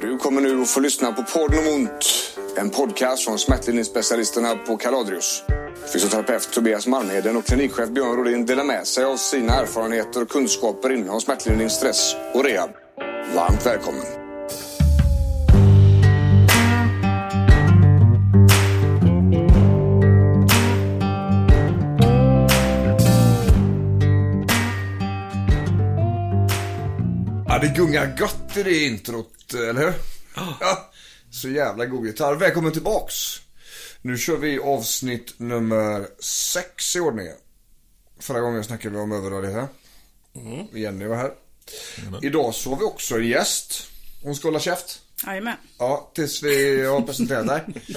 Du kommer nu att få lyssna på Podden om ont. En podcast från smärtlindringsspecialisterna på Kaladrius. Fysioterapeut Tobias Malmheden och klinikchef Björn Rodin delar med sig av sina erfarenheter och kunskaper inom smärtlindring, stress och rehab. Varmt välkommen! Ja, det gungar gött i det introt, eller hur? Ja, så jävla god gitarr. Välkommen tillbaks. Nu kör vi avsnitt nummer sex i ordningen. Förra gången snackade vi om överrörlighet. Mm. Jenny var här. Idag så har vi också en gäst. Hon ska hålla käft. Jajamän. Ja, tills vi har presenterat dig.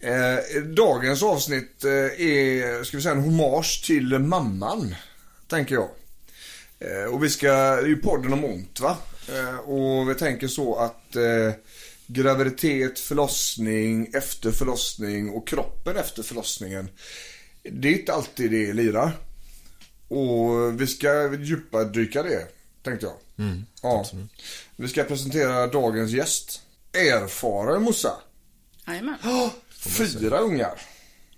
Eh, dagens avsnitt eh, är, ska vi säga, en hommage till mamman. Tänker jag. Eh, och vi ska, det är ju podden om ont va? Eh, och vi tänker så att eh, graviditet, förlossning, efter förlossning och kroppen efter förlossningen. Det är inte alltid det lirar. Och vi ska djupaddyka det, tänkte jag. ja. Vi ska presentera dagens gäst. Erfaren morsa. Jajamän. Fyra ungar.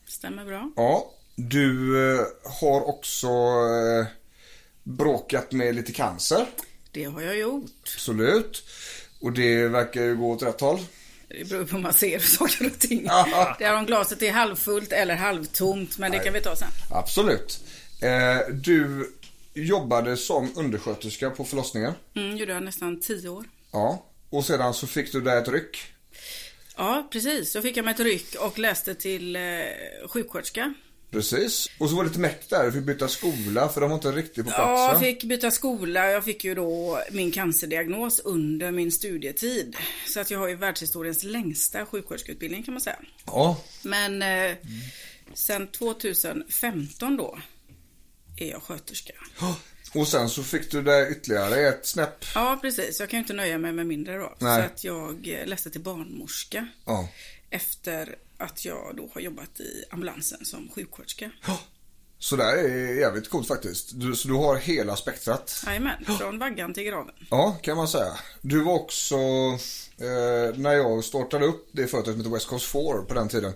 Stämmer bra. Ja. Du eh, har också eh, bråkat med lite cancer. Det har jag gjort. Absolut. Och det verkar ju gå åt rätt håll. Det beror på hur man ser saker och ting. Ja. Det är om glaset är halvfullt eller halvtomt. Men det kan vi ta sen. Absolut. Eh, du jobbade som undersköterska på förlossningen. Mm, gjorde jag nästan tio år. Ja. Och sedan så fick du där ett ryck. Ja, precis. Så fick jag mig ett ryck och läste till eh, sjuksköterska. Precis. Och så var det lite meck där. Du fick byta skola för de var inte riktigt på plats. Ja, jag fick byta skola. Jag fick ju då min cancerdiagnos under min studietid. Så att jag har ju världshistoriens längsta sjuksköterskeutbildning kan man säga. Ja. Men eh, sen 2015 då är jag sköterska. Och sen så fick du där ytterligare ett snäpp. Ja, precis. Jag kan ju inte nöja mig med mindre då. Nej. Så att jag eh, läste till barnmorska. Ja. Efter att jag då har jobbat i ambulansen som sjuksköterska. Så där är jävligt coolt faktiskt. Du, så du har hela spektrat. Jajamän, från vaggan till graven. Ja, kan man säga. Du var också, eh, när jag startade upp det företaget som heter West Coast 4 på den tiden,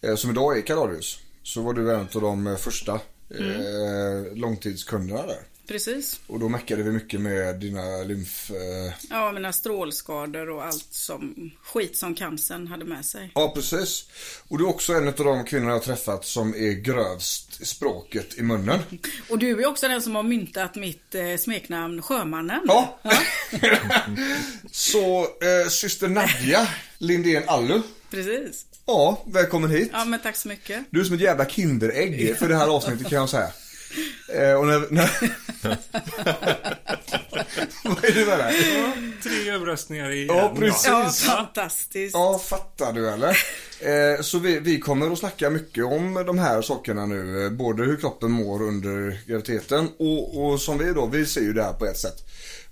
eh, som idag är Kaladius, så var du en av de första eh, långtidskunderna där. Precis. Och då meckade vi mycket med dina lymf... Eh... Ja, mina strålskador och allt som skit som cancern hade med sig. Ja, precis. Och du är också en av de kvinnor jag har träffat som är grövst i språket i munnen. Och du är också den som har myntat mitt eh, smeknamn Sjömannen. Ja. så, eh, syster Nadja Lindén Allu. Precis. Ja, välkommen hit. Ja, men tack så mycket. Du är som ett jävla kinderägg för det här avsnittet kan jag säga. Eh, och när, när... Vad är det med det? Tre överröstningar i Ja, precis. Ja, fantastiskt. Ja, fattar du eller? Eh, så vi, vi kommer att snacka mycket om de här sakerna nu. eh, Både hur kroppen mår under graviditeten och, och som vi då, vi ser ju det här på ett sätt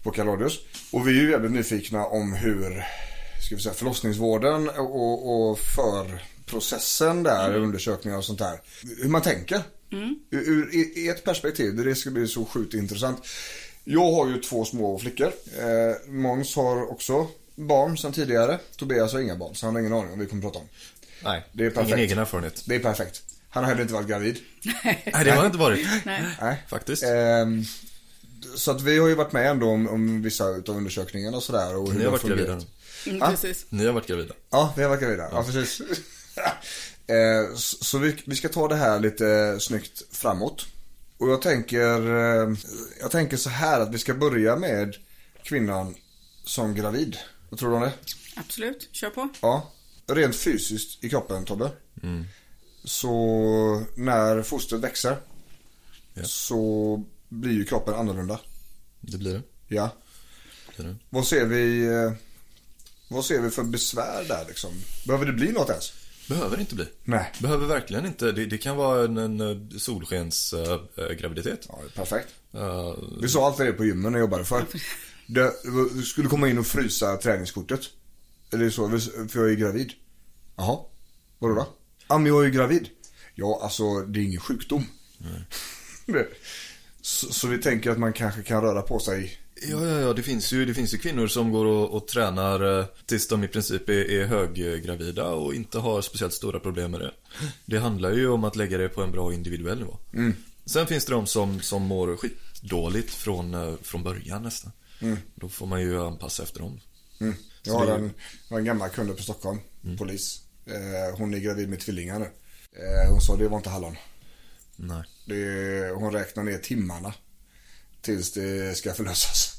på Kaladius. Och vi är ju väldigt nyfikna om hur, ska vi säga, förlossningsvården och, och för processen där, undersökningar och sånt där. Hur man tänker. Ur, ur i- i ett perspektiv, det ska bli så sjukt intressant. Jag har ju två små flickor. Eh, Måns har också barn sedan tidigare. Tobias har inga barn, så han har ingen aning om vi kommer prata om. Nej, Det är perfekt. ingen egen erfarenhet. Det är perfekt. Han har heller inte varit gravid. Nej, det har jag inte varit. Nej. Nej. Faktiskt. Ehm, så att vi har ju varit med ändå om, om vissa utav undersökningarna och sådär. Och hur Ni har varit gravida nu. Mm, Ah. precis. Ni har varit gravida. Ja, vi har varit gravida. Ja, precis. eh, så vi, vi ska ta det här lite snyggt framåt. Och jag tänker, eh, jag tänker så här att vi ska börja med kvinnan som gravid. Vad tror du om det? Absolut, kör på. Ja. Rent fysiskt i kroppen Tobbe. Så när fostret växer Ja. så blir ju kroppen annorlunda. Det blir det. Ja. Det det. Vad ser vi, eh, vad ser vi för besvär där liksom? Behöver det bli något ens? Behöver inte bli. Nej. Behöver verkligen inte. Det, det kan vara en, en solskensgraviditet. Äh, graviditet. Ja, perfekt. Eh, Vi sa alltid det på gymmen när jag jobbade för. Det, du skulle komma in och frysa träningskortet. Eller så, för jag är gravid. Jaha, vadå då? Ja, men jag är ju gravid. Ja, alltså det är ingen sjukdom. Det- så, så vi tänker att man kanske kan röra på sig. Ja, ja, ja. Det finns ju, det finns ju kvinnor som går och, och tränar eh, tills de i princip är, är höggravida och inte har speciellt stora problem med det. Det handlar ju om att lägga det på en bra individuell nivå. Sen finns det de som, som mår skitdåligt från, eh, från början nästan. Då får man ju anpassa efter dem. Jag Så har en, jag har en gammal kund på Stockholm, polis. Eh, hon är gravid med tvillingar nu. Eh, hon sa det var inte hallon. Nej. Det, hon räknar ner timmarna tills det ska förlösas.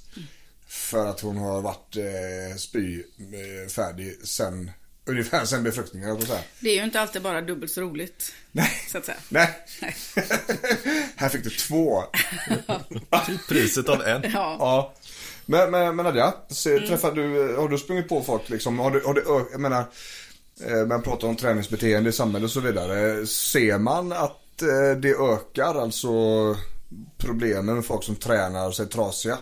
För att hon har varit eh, spy eh, sen, ungefär sen befruktningen. på att säga. Det är ju inte alltid bara dubbelt så roligt. Nej. Så att säga. Nej. Nej. Här fick du två. Priset av en. Ja. Ja. Men, men, men Nadja, träffar du, har du sprungit på folk liksom? Har du, har du, jag menar, eh, man pratar om träningsbeteende i samhället och så vidare. Ser man att eh, det ökar, alltså problemen med folk som tränar sig trasiga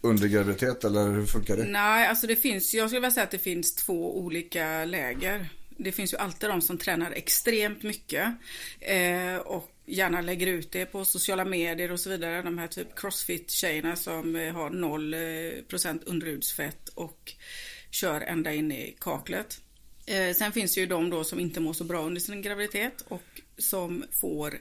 under graviditet eller hur funkar det? Nej, alltså det finns, jag skulle vilja säga att det finns två olika läger. Det finns ju alltid de som tränar extremt mycket eh, och gärna lägger ut det på sociala medier och så vidare. De här typ crossfit-tjejerna som eh, har 0% eh, underhudsfett och kör ända in i kaklet. Eh, sen finns det ju de då som inte mår så bra under sin graviditet och som får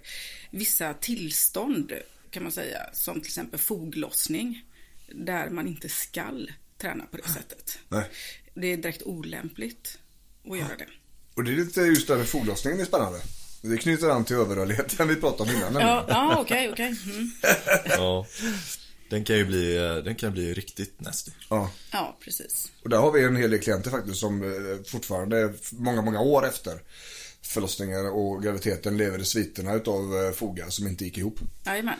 vissa tillstånd kan man säga, som till exempel foglossning, där man inte skall träna på det sättet. Nej. Det är direkt olämpligt att göra det. Och det är lite just det här med foglossningen är spännande. Det knyter an till överrörligheten vi pratade om innan. Ja, ja okej, okej. Mm. Ja. Den kan ju bli, den kan bli riktigt nasty. Ja. Ja, precis. Och där har vi en hel del klienter faktiskt som eh, fortfarande många, många år efter förlossningar och graviditeten lever i sviterna utav eh, fogar som inte gick ihop. Jajamän.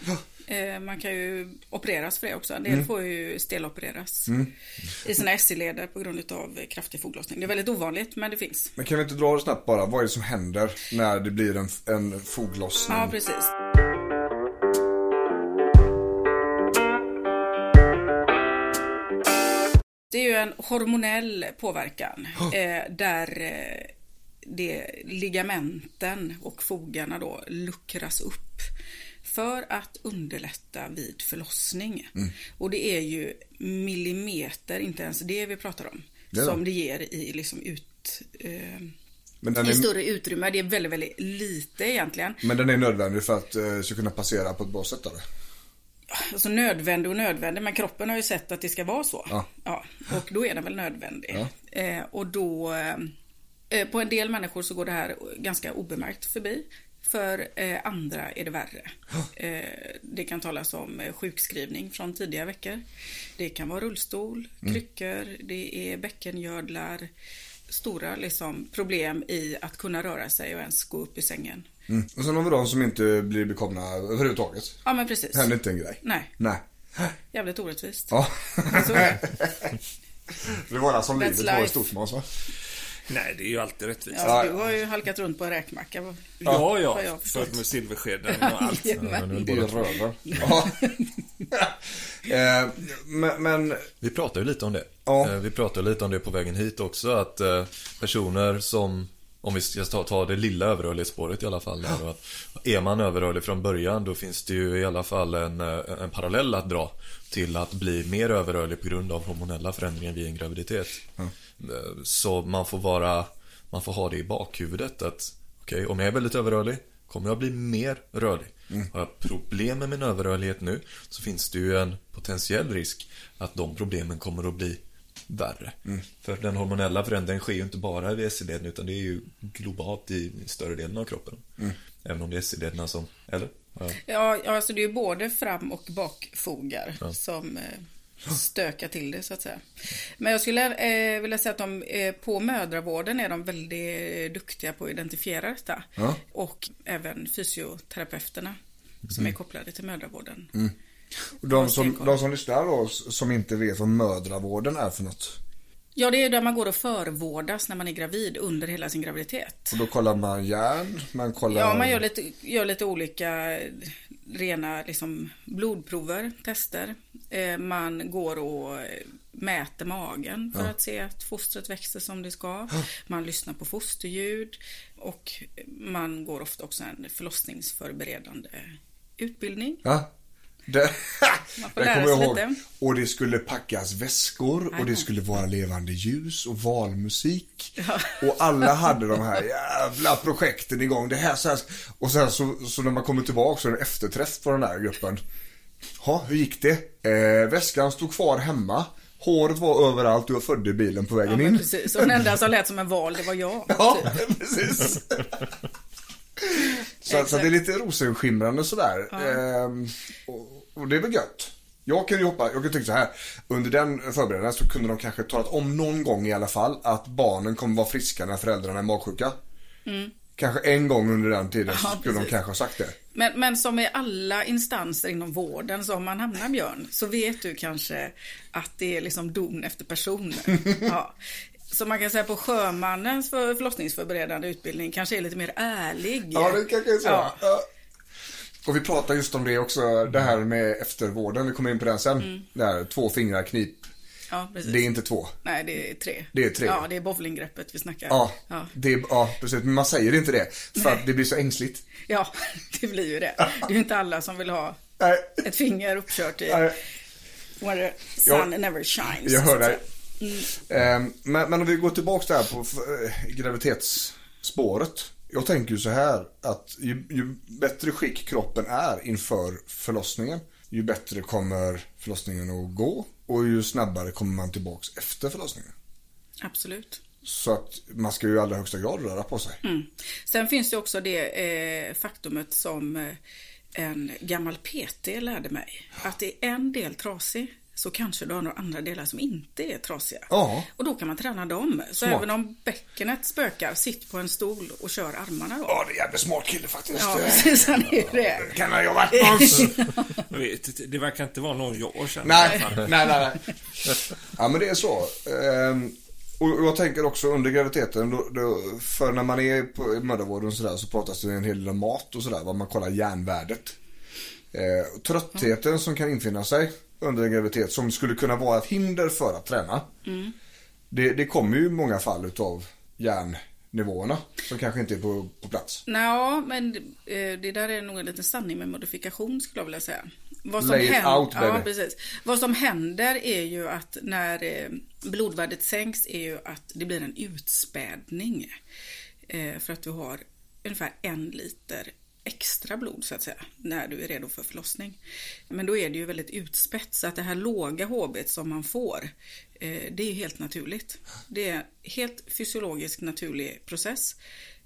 Eh, man kan ju opereras för det också. En del Mm. får ju stelopereras i sina SC-leder på grund av kraftig foglossning. Det är väldigt ovanligt, men det finns. Men kan vi inte dra det snabbt bara? Vad är det som händer när det blir en, en foglossning? Ja, precis. Det är ju en hormonell påverkan eh, där det, ligamenten och fogarna då luckras upp för att underlätta vid förlossning. Och det är ju millimeter, inte ens det vi pratar om, Det som det. ger i liksom ut... Eh, Men, den i är, större utrymme. Det är väldigt, väldigt lite egentligen. men den är nödvändig för att eh, ska kunna passera på ett bra sätt eller? Alltså nödvändig och nödvändig, men kroppen har ju sett att det ska vara så. Ja. och då är den väl nödvändig. Eh, och då, eh, på en del människor så går det här ganska obemärkt förbi. För eh, andra är det värre. Eh, det kan talas om eh, sjukskrivning från tidiga veckor. Det kan vara rullstol, kryckor, det är bäckengödlar. Stora liksom, problem i att kunna röra sig och ens gå upp i sängen. Mm. Och sen har vi de som inte blir bekomna överhuvudtaget. Ja men precis. Händer inte en grej. Nej, Nej. jävligt orättvist. Ja. Så det. Det var det som That's livet var i stort Måns va? Nej, det är ju alltid rättvist. Ja, du har ju halkat runt på en räkmacka. Ja, ja. jag. För med silverskeden och allt. Jajamän. I röven. Ja. eh, men, men Vi pratar ju lite om det. Ja. Eh, Vi pratar lite om det på vägen hit också. Att eh, personer som, om vi ska ta, ta det lilla överrörlighetsspåret i alla fall. Där, är man överrörlig från början då finns det ju i alla fall en, en parallell att dra till att bli mer överrörlig på grund av hormonella förändringar vid en graviditet. Eh, Så man får vara, man får ha det i bakhuvudet att okej, om jag är väldigt överrörlig Kommer jag bli mer rörlig? Har jag problem med min överrörlighet nu så finns det ju en potentiell risk att de problemen kommer att bli värre. För den hormonella förändringen sker ju inte bara vid SI-leden utan det är ju globalt i större delen av kroppen. Även om det är SI-lederna som, eller? Ja. Ja, ja, alltså det är både fram och bakfogar som eh, stökar till det så att säga. Men jag skulle eh, vilja säga att de, eh, på mödravården är de väldigt duktiga på att identifiera detta. Ja. Och även fysioterapeuterna som är kopplade till mödravården. Och de, som, de som lyssnar då, som inte vet vad mödravården är för något. Ja, det är där man går och förvårdas när man är gravid under hela sin graviditet. Och då kollar man järn, man kollar... Ja, man gör lite, gör lite olika rena liksom, blodprover, tester. Eh, man går och mäter magen för att se att fostret växer som det ska. Man lyssnar på fosterljud och man går ofta också en förlossningsförberedande utbildning. Ja. Det, Man får lära sig lite. Och det skulle packas väskor och det skulle vara levande ljus och valmusik. Och alla hade de här jävla projekten igång. Det här, så här. Och sen så, så när man kommer tillbaka så är det en efterträff på den här gruppen. Ja, hur gick det? Eh, väskan stod kvar hemma. Håret var överallt och jag födde i bilen på Ja, vägen men in. precis. Och den enda som lät som en val, det var jag. Ja, precis. så, så det är lite rosenskimrande sådär. Ehm, och, och det är väl gött. Jag kan ju hoppa, jag kan tycka så här. Under den förberedelsen så kunde de kanske talat om någon gång i alla fall att barnen kommer vara friska när föräldrarna är magsjuka. Kanske en gång under den tiden Mm. Ja, skulle de precis. kanske ha sagt det. Men, men som i alla instanser inom vården, så om man hamnar Björn, så vet du kanske att det är liksom don efter person. Ja. Så man kan säga på sjömannens för förlossningsförberedande utbildning kanske är lite mer ärlig. Ja, det kanske är så. Ja. Ja. Och vi pratar just om det också, det här med eftervården. Vi kommer in på den sen. Det här, två fingrar knip. Ja, precis. Det är inte två. Nej, det är tre. Det är tre. Ja, det är bowlinggreppet vi snackar. Ja, Ja. Det är, ja precis. Men man säger inte det. För att det blir så ängsligt. ja, det blir ju det. Det är ju inte alla som vill ha Nej, ett finger uppkört i nej, where the sun Jag- never shines. jag så Ehm, Men, men om vi går tillbaka där på eh, graviditetsspåret. Jag tänker ju så här att ju, ju bättre skick kroppen är inför förlossningen, ju bättre kommer förlossningen att gå och ju snabbare kommer man tillbaks efter förlossningen. Absolut. Så att man ska ju i allra högsta grad röra på sig. Mm. Sen finns det också det eh, faktumet som eh, en gammal PT lärde mig. Att det är en del trasig så kanske du har några andra delar som inte är trasiga. Ja. Och då kan man träna dem. Så Smart. även om bäckenet spökar, sitt på en stol och kör armarna då. Ja, det är en jävligt smart kille faktiskt. Ja, precis. Han är det. Kan ha någonstans. Jag vet inte, det verkar inte vara någon jag känner. Nej, nej, nej, nej. Ja, men det är så. Ehm, och jag tänker också under graviditeten, då, då, för när man är på i mödravården och sådär så pratas det en hel del om mat och sådär, vad man kollar järnvärdet. Eh, och tröttheten som kan infinna sig under en graviditet som skulle kunna vara ett hinder för att träna. Det, det kommer ju i många fall utav järnnivåerna som kanske inte är på, på plats. Nå, men eh, det där är nog en liten sanning med modifikation skulle jag vilja säga. Vad Lay it händer, out, baby. ja, precis. Vad som händer är ju att när eh, blodvärdet sänks är ju att det blir en utspädning. Eh, för att du har ungefär en liter extra blod så att säga när du är redo för förlossning. Men då är det ju väldigt utspätt så att det här låga HB som man får eh, det är helt naturligt. Det är en helt fysiologisk naturlig process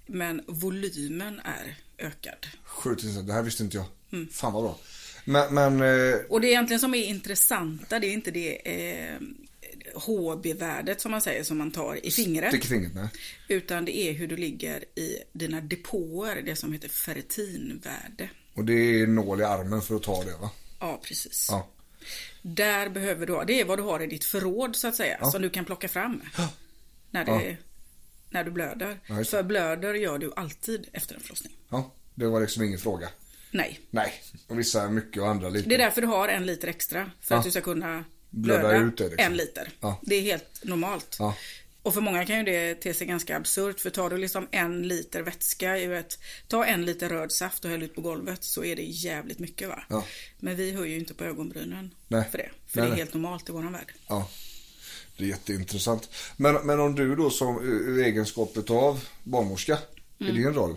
men volymen är ökad. Sjukt intressant, det här visste inte jag. Mm. Fan vad bra. Men, men eh, Och det egentligen som är intressanta det är inte det eh, HB-värdet som man säger som man tar i fingret. fingret med. Utan det är hur du ligger i dina depåer, det som heter ferritinvärde. Och det är nål i armen för att ta det va? Ja, precis. Ja. Där behöver du ha, det är vad du har i ditt förråd så att säga, som du kan plocka fram. När, det, Ja. när du blöder. Ja. För blöder gör du alltid efter en förlossning. Ja, det var liksom ingen fråga. Nej. Nej, och vissa mycket och andra lite. Det är därför du har en liter extra. För Ja. att du ska kunna Blöda ut det, liksom. en liter. Ja. Det är helt normalt. Ja. Och för många kan ju det te sig ganska absurt. För tar du liksom en liter vätska i ett, ta en liter röd saft och häll ut på golvet så är det jävligt mycket va. Ja. Men vi höjer ju inte på ögonbrynen Nej. för det. För Nej, det är nej. helt normalt i våran värld. Ja. Det är jätteintressant. Men, men om du då som i egenskapet av barnmorska i din roll.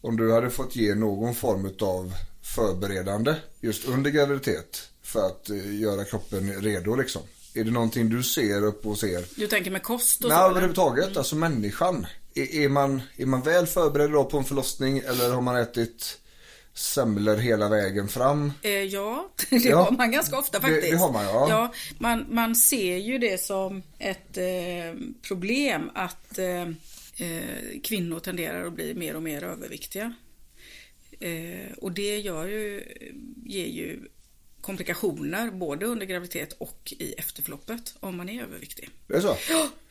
Om du hade fått ge någon form av förberedande just under graviditet för att eh, göra kroppen redo liksom. Är det någonting du ser upp och ser? Du tänker med kost och Nej, så? eller? överhuvudtaget. Alltså människan. Är, är, man, är man väl förberedd då på en förlossning eller har man ätit semlor hela vägen fram? Eh, ja, det Ja. har man ganska ofta Det- faktiskt. det har man, ja. man, man ser ju det som ett eh, problem att eh, eh, kvinnor tenderar att bli mer och mer överviktiga. Eh, och det gör ju, ger ju komplikationer både under graviditet och i efterförloppet om man är överviktig. Det är så?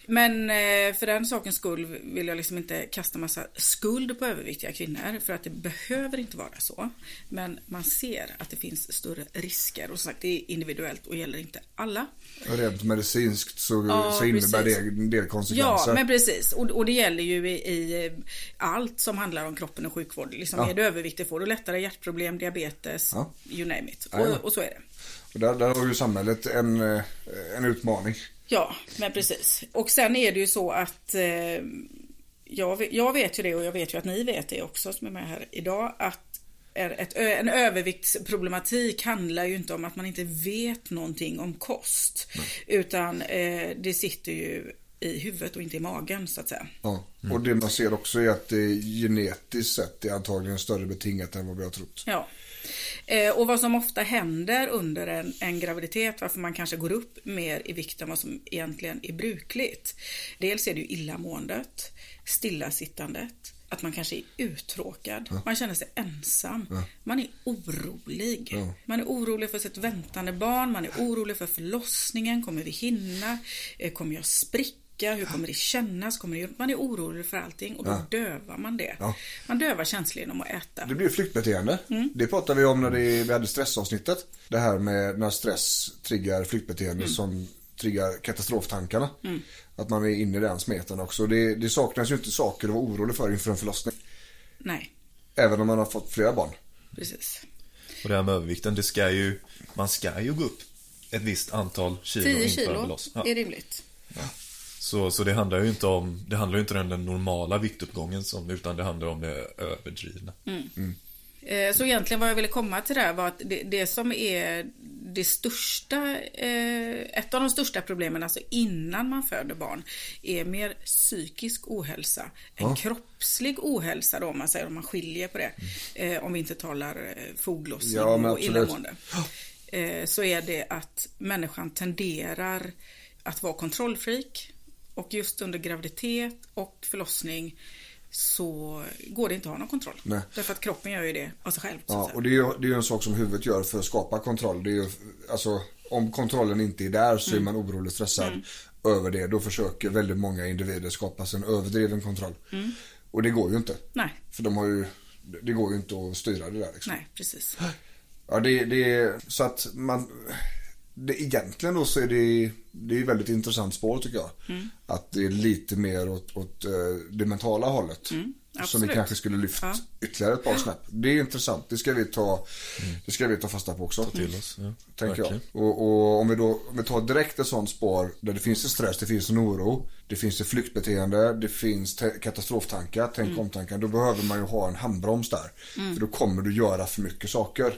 Men eh, för den sakens skull vill jag liksom inte kasta massa skuld på överviktiga kvinnor för att det behöver inte vara så. Men man ser att det finns större risker och som sagt det är individuellt och gäller inte alla. Rent medicinskt så, Ja, så innebär precis. det en del konsekvenser. Ja, men precis. Och, och det gäller ju i, i allt som handlar om kroppen och sjukvård. Liksom, Ja. Är du överviktig får du lättare hjärtproblem, diabetes, Ja. you name it. Och, och så är det. Och där, där har ju samhället en, eh, en utmaning. Ja, men precis. Och sen är det ju så att eh, jag, vet- jag vet ju det och jag vet ju att ni vet det också som är med här idag. Att ett, en överviktsproblematik handlar ju inte om att man inte vet någonting om kost. Utan eh, det sitter ju i huvudet och inte i magen så att säga. Ja. Och det man ser också är att det genetiskt sett är antagligen större betingat än vad vi har trott. Ja. Eh, och vad som ofta händer under en, en graviditet, varför man kanske går upp mer i vikt än vad som egentligen är brukligt. Dels är det ju illamåendet, stillasittandet, att man kanske är uttråkad, man känner sig ensam, man är orolig. Man är orolig för sitt väntande barn, man är orolig för förlossningen, kommer vi hinna, Eh, kommer jag spricka, hur kommer det kännas, kommer det... man är orolig för allting och då dövar man det. Ja. Man dövar känslor genom att äta. Det blir flyktbeteende. Mm. Det pratade vi om när det, vi hade stressavsnittet. Det här med när stress triggar flyktbeteende Mm. som triggar katastroftankarna. Att man är inne i den smeten också. Det, det saknas ju inte saker att vara orolig för inför en förlossning. Nej, Även om man har fått flera barn. precis. Och det här med övervikten, det ska ju, man ska ju gå upp ett visst antal kilo 10 inför kilo. Ja. är rimligt. Så, så det handlar ju inte om, det handlar inte om den normala viktuppgången som, utan det handlar om det överdrivna. Eh, Så egentligen vad jag ville komma till där var att det, det som är det största, eh, ett av de största problemen, alltså innan man föder barn, är mer psykisk ohälsa än kroppslig ohälsa då, om man säger om man skiljer på det. Eh, om vi inte talar foglossning Ja, och illamående. Så är det att människan tenderar att vara kontrollfreak och just under graviditet och förlossning så går det inte att ha någon kontroll. Nej. Därför att kroppen gör ju det av sig själv. Ja, och det är ju det är en sak som huvudet gör för att skapa kontroll. Det är ju, alltså, om kontrollen inte är där så är man orolig och stressad över det. Då försöker väldigt många individer skapa sig en överdriven kontroll. Och det går ju inte. Nej, För de har ju, det går ju inte att styra det där liksom. nej, precis. Ja, det, det är så att man, det, egentligen då så är det, det är ett väldigt intressant spår tycker jag. Mm. Att det är lite mer åt, åt eh, det mentala hållet. som vi Mm, kanske skulle lyft Ja. ytterligare ett par snäpp. Det är intressant, det ska vi ta, det ska vi ta fasta på också. Ta till oss. Ja, Tänker jag. Och, och om vi då om vi tar direkt ett sånt spår där det finns en stress, det finns en oro, det finns ett flyktbeteende, det finns katastroftankar, tänk Mm. omtankar. Då behöver man ju ha en handbroms där. För då kommer du göra för mycket saker.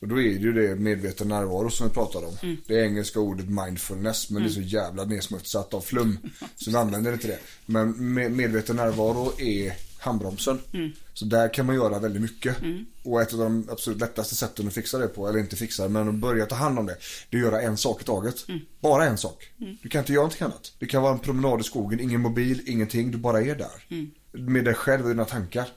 Mm. Och då är det ju det medveten närvaro som vi pratade om. Mm. Det engelska ordet mindfulness men det är så jävla nedsmutsat av flum. så vi använder inte det. Men med, medveten närvaro är handbromsen. Mm. Så där kan man göra väldigt mycket. Och ett av de absolut lättaste sätten att fixa det på, eller inte fixa det, men att börja ta hand om det. Det är att göra en sak i taget. Bara en sak. Du kan inte göra någonting annat. Det kan vara en promenad i skogen, ingen mobil, ingenting. Du bara är där. Med dig själv och dina tankar.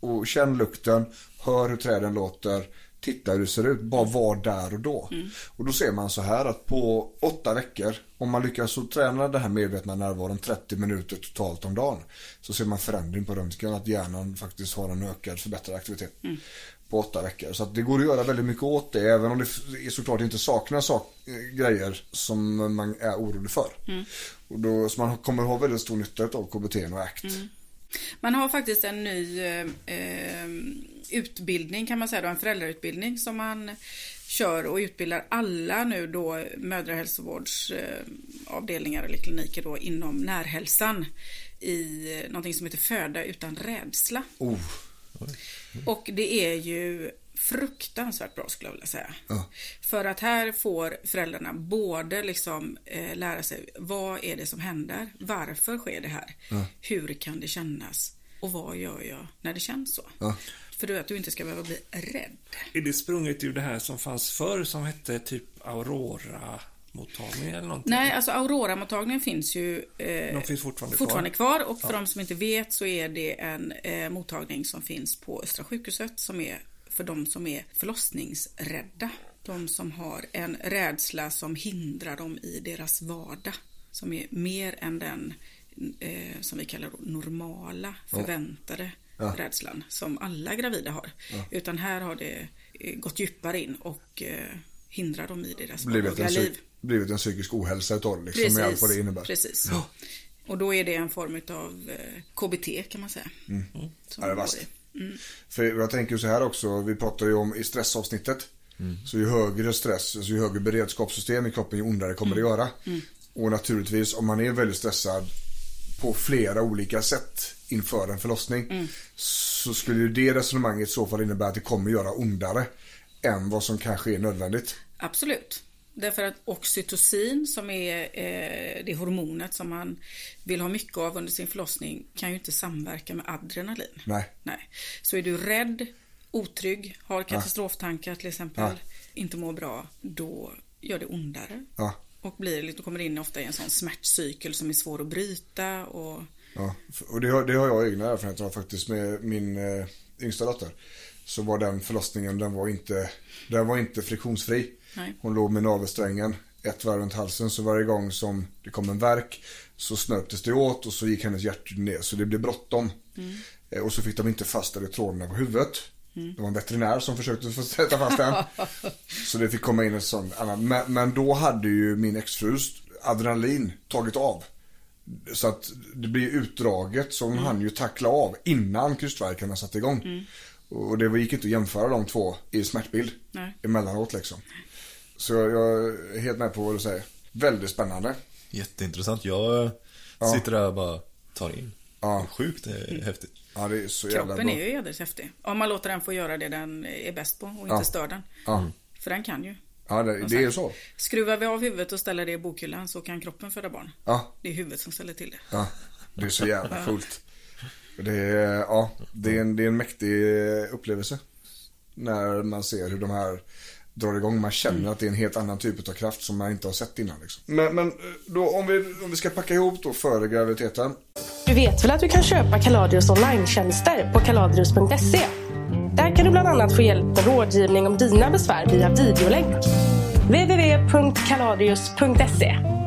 Och känn lukten, hör hur träden låter, titta hur det ser ut. Bara var där och då. Och då ser man så här att på åtta veckor, om man lyckas så träna den här medvetna närvaron 30 minuter totalt om dagen. Så ser man förändring på röntgen, att hjärnan faktiskt har en ökad förbättrad aktivitet. På åtta veckor. Så det går att göra väldigt mycket åt det. Även om det såklart inte saknas sak, grejer som man är orolig för. Och då, så man kommer ha väldigt stor nytta av KBT och ACT. Man har faktiskt en ny eh, eh, utbildning kan man säga då, en föräldrautbildning som man kör och utbildar alla nu då mödrahälsovårdsavdelningar eller kliniker då inom närhälsan i någonting som heter Föda utan rädsla. Oh, Och det är ju fruktansvärt bra skulle jag vilja säga. För att här får föräldrarna både liksom eh, lära sig vad är det som händer, varför sker det här, hur kan det kännas och vad gör jag när det känns så. För du att du inte ska behöva bli rädd. Är det sprunget ur det här som fanns förr som hette typ Aurora-mottagning eller någonting? Nej, alltså Aurora-mottagningen finns ju eh, De finns fortfarande fortfarande kvar. Och för de som inte vet så är det en eh, mottagning som finns på Östra sjukhuset som är för de som är förlossningsrädda. De som har en rädsla som hindrar dem i deras vardag. Som är mer än den eh, som vi kallar normala, förväntade rädslan som alla gravida har. Utan här har det eh, gått djupare in och eh, hindrar dem i deras en, liv. blivit en psykisk ohälsa utav det liksom, med allt vad det innebär. Precis. Och då är det en form av eh, KBT kan man säga. Som Ja, det är vasst. i. Mm. För jag tänker så här också, vi pratar ju om i stressavsnittet. Så ju högre stress, alltså ju högre beredskapssystem i kroppen, ju ondare kommer det göra. Och naturligtvis om man är väldigt stressad på flera olika sätt inför en förlossning. Så skulle ju det resonemanget i så fall innebära att det kommer göra ondare än vad som kanske är nödvändigt. Absolut. Därför att oxytocin som är eh, det hormonet som man vill ha mycket av under sin förlossning kan ju inte samverka med adrenalin. Nej. Nej. Så är du rädd, otrygg, har katastroftankar till exempel, Ja. inte mår bra, då gör det ondare. Ja. Och blir, lite- kommer in ofta i en sån smärtcykel som är svår att bryta. Och, Ja, och det har, det har jag egna erfarenheter av faktiskt med min eh, yngsta dotter. Så var den förlossningen, den var inte, den var inte friktionsfri. Nej. Hon låg med navelsträngen ett varv runt halsen så varje gång som det kom en verk så snörptes det åt och så gick hennes hjärta ner så det blev bråttom. Eh, Och så fick de inte fast elektroderna på huvudet. Det var en veterinär som försökte få sätta fast den. så det fick komma in en sån annan. Men, men då hade ju min exfrus adrenalin tagit av. Så att det blir utdraget som han ju tackla av innan krystvärkarna satte igång. Och det gick inte att jämföra de två i smärtbild Nej. emellanåt liksom. Så jag, jag är helt med på vad du säger. Väldigt spännande. Jätteintressant. Jag sitter där och bara tar in. Ja. Sjukt eh, häftigt. Ja, det är så jävla kroppen bra. är ju jädrigt häftig. Om man låter den få göra det den är bäst på och inte Ja. stör den. Ja, För den kan ju. ja det, det är så. Skruvar vi av huvudet och ställer det i bokhyllan så kan kroppen föda barn. Ja, Det är huvudet som ställer till det. ja. Det är så jävla coolt. Det är, ja, det är, en, det är en mäktig upplevelse. När man ser hur de här drar igång. Man känner att det är en helt annan typ av kraft som man inte har sett innan. Liksom. Men, men då, om, vi, om vi ska packa ihop då före graviditeten. Du vet väl att du kan köpa Kaladrius online-tjänster på kaladrius.se? Där kan du bland annat få hjälp och rådgivning om dina besvär via videolänk. www.kaladrius.se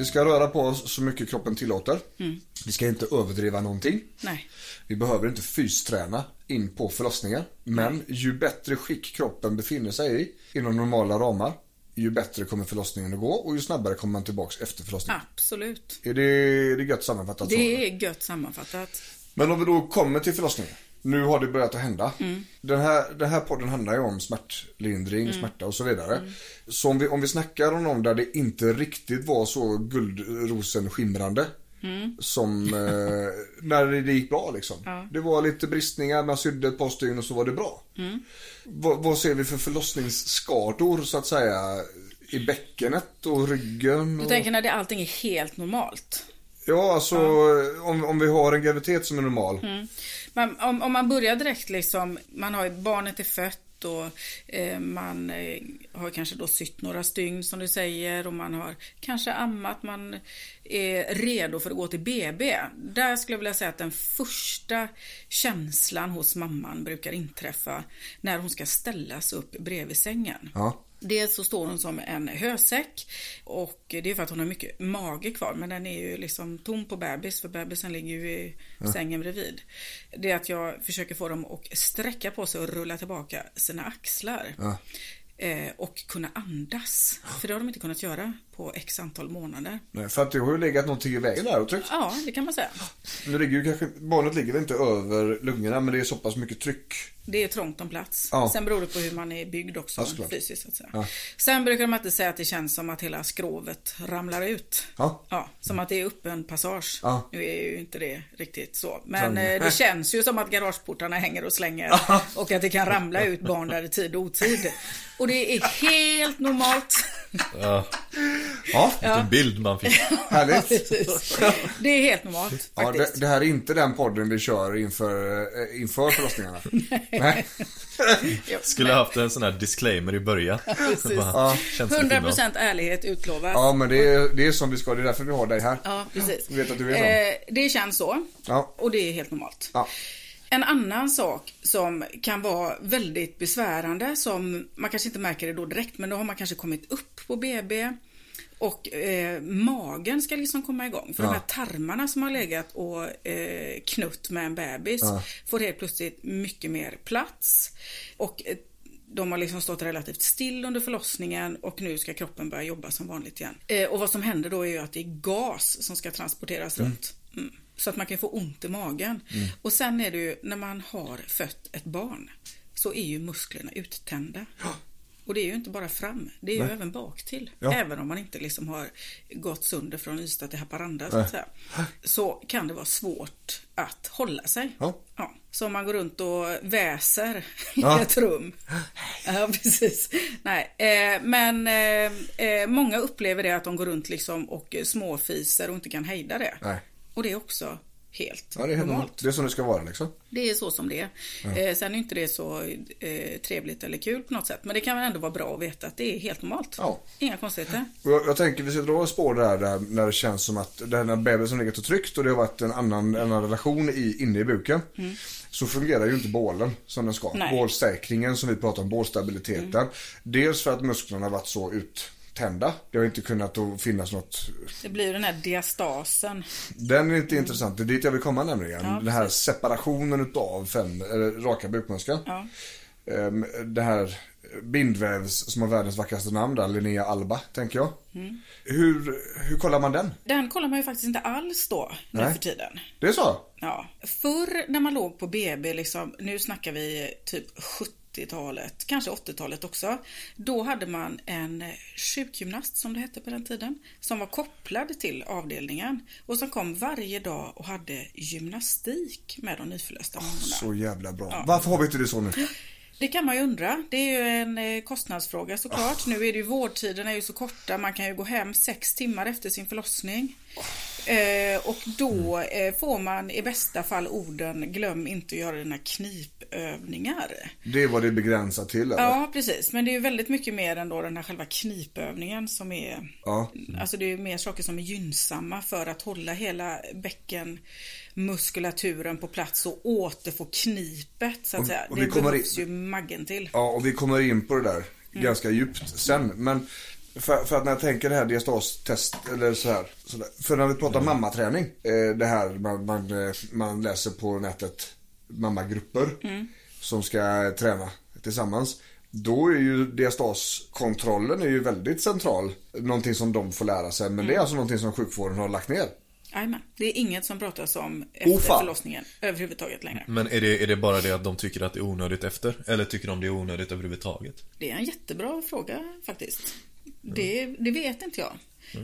Vi ska röra på oss så mycket kroppen tillåter. Vi ska inte överdriva någonting. Nej. Vi behöver inte fysträna in på förlossningen. Men ju bättre skick kroppen befinner sig i, inom normala ramar, ju bättre kommer förlossningen att gå och ju snabbare kommer man tillbaks efter förlossningen. Absolut. Är, det, är det gött sammanfattat så? Det är gött sammanfattat. Men om vi då kommer till förlossningen. Nu har det börjat att hända. Den, här, den här podden handlar ju om smärtlindring, smärta och så vidare. Så om vi, om vi snackar om någon där det inte riktigt var så guldrosenskimrande. Som eh, när det gick bra liksom. Det var lite bristningar, man sydde ett par stygn och så var det bra. Vad, vad ser vi för förlossningsskador så att säga? I bäckenet och ryggen? Du Och... tänker när det, allting är helt normalt. Ja, alltså Om, om vi har en graviditet som är normal. Man, om, om man börjar direkt liksom, man har barnet är fött och eh, man eh, har kanske då sytt några stygn som du säger och man har kanske ammat, man är redo för att gå till BB. Där skulle jag vilja säga att den första känslan hos mamman brukar inträffa när hon ska ställas upp bredvid sängen. Ja. Dels så står hon som en hösäck och det är för att hon har mycket mage kvar men den är ju liksom tom på bebis för bebisen ligger ju i sängen bredvid. Det är att jag försöker få dem att sträcka på sig och rulla tillbaka sina axlar. Eh, och kunna andas. För det har de inte kunnat göra på x antal månader. Nej, för att det har ju legat någonting i vägen där och tryckt. Ja, det kan man säga. Nu ligger ju kanske, barnet ligger väl inte över lungorna men det är så pass mycket tryck Det är trångt om plats. Ja. Sen beror det på hur man är byggd också Ja, fysiskt. Så att säga. Ja. Sen brukar de alltid säga att det känns som att hela skrovet ramlar ut. Ja. Ja, som att det är öppen passage. Ja. Nu är ju inte det riktigt så. Men eh, det känns ju som att garageportarna hänger och slänger. och att det kan ramla ut barn där i tid och otid. Och det är helt normalt. Ja, Ja, vilken bild man fick. härligt. Det är helt normalt Ja, det, det här är inte den podden vi kör inför, eh, inför förlossningarna. Nej. Skulle haft en sån här disclaimer i början. Bra. 100% ärlighet utlovat. Ja, men det är, det är som vi ska. Det är därför vi har dig här. Ja, precis. Jag vet att du är eh, det känns så. Ja. Och det är helt normalt. Ja. En annan sak som kan vara väldigt besvärande som man kanske inte märker det då direkt men då har man kanske kommit upp på BB och eh, magen ska liksom komma igång. För de här tarmarna som har legat och eh, knutt med en bebis får helt plötsligt mycket mer plats. Och eh, de har liksom stått relativt still under förlossningen och nu ska kroppen börja jobba som vanligt igen. Eh, och vad som händer då är ju att det är gas som ska transporteras runt. Mm. Så att man kan få ont i magen. Och sen är det ju när man har fött ett barn så är ju musklerna uttända. Och det är ju inte bara fram, det är ju även bak till. Ja. Även om man inte liksom har gått sönder från Ystad till Haparanda så. Så kan det vara svårt att hålla sig. Ja. Ja, så om man går runt och väser Ja. i ett rum. Ja, precis. Nej, eh, men eh, eh, många upplever det att de går runt liksom och småfiser och inte kan hejda det. Nej. Och det är också helt Ja, det är helt normalt. Det är som det ska vara liksom. Det är så som det är. Eh, sen är inte det så eh, trevligt eller kul på något sätt. Men det kan väl ändå vara bra att veta att det är helt normalt. Ja. Inga konstigheter. Jag, jag tänker vi ska dra ett spår där, där när det känns som att den här bebisen legat och tryckt och det har varit en annan, en annan relation i, inne i buken. Så fungerar ju inte bålen som den ska. Nej. Bålsäkringen som vi pratar om, bålstabiliteten. Dels för att musklerna har varit så uttända. Det har inte kunnat finnas något Det blir ju den här diastasen. Den är inte intressant, det är dit jag vill komma nämligen. Ja, den här separationen utav fem, eller raka bukmuskeln. Ja. Ehm, Det här bindvävs som har världens vackraste namn där, Linnea Alba, tänker jag. Mm. Hur, hur kollar man den? Den kollar man ju faktiskt inte alls då, nu Nej. för tiden. Det är så? Ja. Förr när man låg på BB, liksom, nu snackar vi typ 70-talet, kanske 80-talet också. Då hade man en sjukgymnast som det hette på den tiden. Som var kopplad till avdelningen. Och som kom varje dag och hade gymnastik med de nyförlösta mammorna. Så jävla bra. Varför har vi inte det så nu? Det kan man ju undra. Det är ju en eh, kostnadsfråga såklart. Nu är det ju vårdtiderna är ju så korta. Man kan ju gå hem sex timmar efter sin förlossning. Eh, och då eh, får man i bästa fall orden glöm inte att göra dina knipövningar. Det är vad det är begränsat till eller? Ja, precis. Men det är ju väldigt mycket mer än då den här själva knipövningen som är... Ja. Alltså det är ju mer saker som är gynnsamma för att hålla hela bäckenmuskulaturen på plats och återfå knipet så att Och- säga. och det behövs in- ju maggen till. Ja, och vi kommer in på det där Mm. ganska djupt sen. Men för, för att när jag tänker det här diastastest eller så här. Så där. För när vi pratar mammaträning. Eh, det här man, man, eh, man läser på nätet mammagrupper. Mm. Som ska träna tillsammans. Då är ju diastaskontrollen är ju väldigt central. Någonting som de får lära sig. Men det Mm. är alltså någonting som sjukvården har lagt ner. Jajamän. Det är inget som pratas om efter Oh, förlossningen överhuvudtaget längre. Men är det, är det bara det att de tycker att det är onödigt efter? Eller tycker de det är onödigt överhuvudtaget? Det är en jättebra fråga faktiskt. Det, det vet inte jag.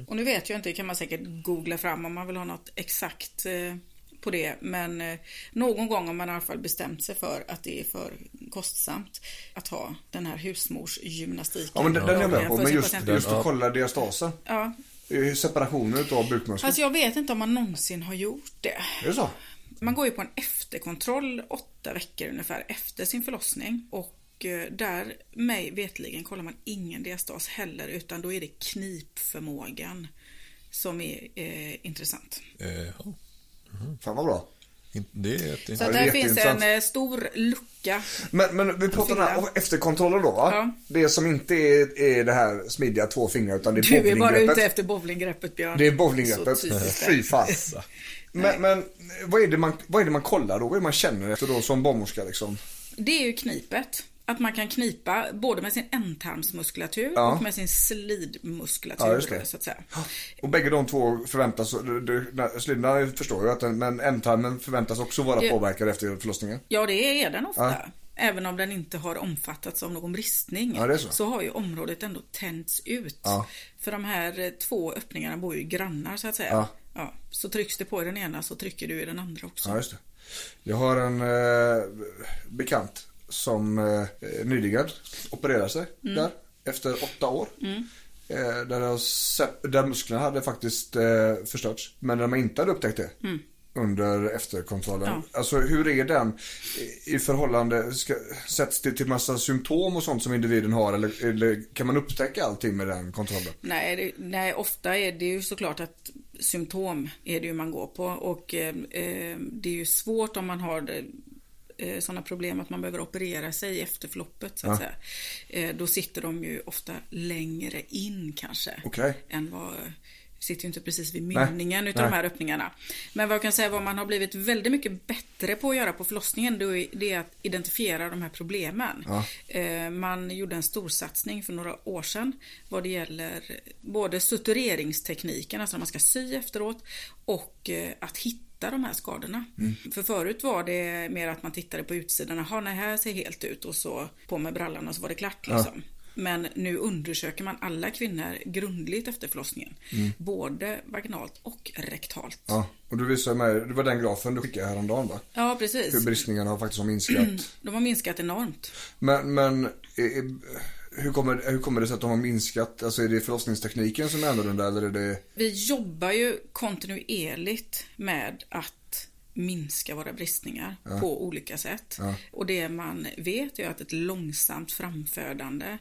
Och nu vet jag inte, det kan man säkert googla fram om man vill ha något exakt eh, på det. Men eh, någon gång har man i alla fall bestämt sig för att det är för kostsamt att ha den här husmorsgymnastiken. Ja men den, den är jag med på. Men just, just att kolla diastasen. Ja, Eh, Separationen utav bukmuskeln. fast jag vet inte om man någonsin har gjort det. Är det så? Man går ju på en efterkontroll åtta veckor ungefär efter sin förlossning. Och eh, där, mig vetligen kollar man ingen diastas heller utan då är det knipförmågan som är eh, intressant. Eh, ja. Fan vad bra. Det är ett... Så Ja, där finns en eh, stor lucka. Men, men vi pratar Fylla. den här efterkontrollen då va? Ja. Det som inte är, är det här smidiga två fingrar utan det är Du är bara bowlinggreppet. ute efter bowlinggreppet Björn. Det är bowlinggreppet. Fy fan. Men, men vad, är det man, vad är det man kollar då? Vad är det man känner efter då som barnmorska liksom? Det är ju knipet. Att man kan knipa både med sin ändtarmsmuskulatur Ja. och med sin slidmuskulatur. Ja. Så att säga. Och bägge de två förväntas, slidorna förstår jag att den, men ändtarmen förväntas också vara Det- påverkad efter förlossningen. Ja, det är den ofta. även om den inte har omfattats av någon bristning, Ja, är så. har ju området ändå tänts ut. Ja. För de här eh, två öppningarna bor ju grannar så att säga. Ja. Ja, så trycks det på i den ena så trycker du i den andra också. Ja. Jag har en eh, bekant som eh, nyligen opererade sig Mm. där efter åtta år. Eh, där, där musklerna hade faktiskt eh, förstörts. Men där man inte hade upptäckt det. Under efterkontrollen. Mm. Ja. Alltså hur är den i- i förhållande, ska, sätts det till massa symptom och sånt som individen har eller, eller kan man upptäcka allting med den kontrollen? Nej, det, nej, ofta är det ju såklart att symptom är det ju man går på och eh, eh, det är ju svårt om man har eh, sådana problem att man behöver operera sig efter förloppet så att säga. Eh, då sitter de ju ofta längre in kanske Okej. än vad sitter ju inte precis vid Nej, mynningen utav nej. de här öppningarna. Men vad jag kan säga vad man har blivit väldigt mycket bättre på att göra på förlossningen det är att identifiera de här problemen. Eh, Man gjorde en stor satsning för några år sedan vad det gäller både sutureringstekniken, alltså när man ska sy efteråt och eh, att hitta de här skadorna. För förut var det mer att man tittade på utsidan, jaha nej här ser helt ut och så på med brallan och så var det klart liksom. Men nu undersöker man alla kvinnor grundligt efter förlossningen. Både vaginalt och rektalt. Ja, Ja, och du visade mig, det var den grafen du skickade häromdagen va? Hur precis. bristningarna har faktiskt har minskat. De har minskat enormt. Men, men eh, eh, hur, kommer, hur kommer det sig att de har minskat? Alltså är det förlossningstekniken som är annorlunda eller är det... Vi jobbar ju kontinuerligt med att minska våra bristningar på olika sätt. Och det man vet är att ett långsamt framfödande,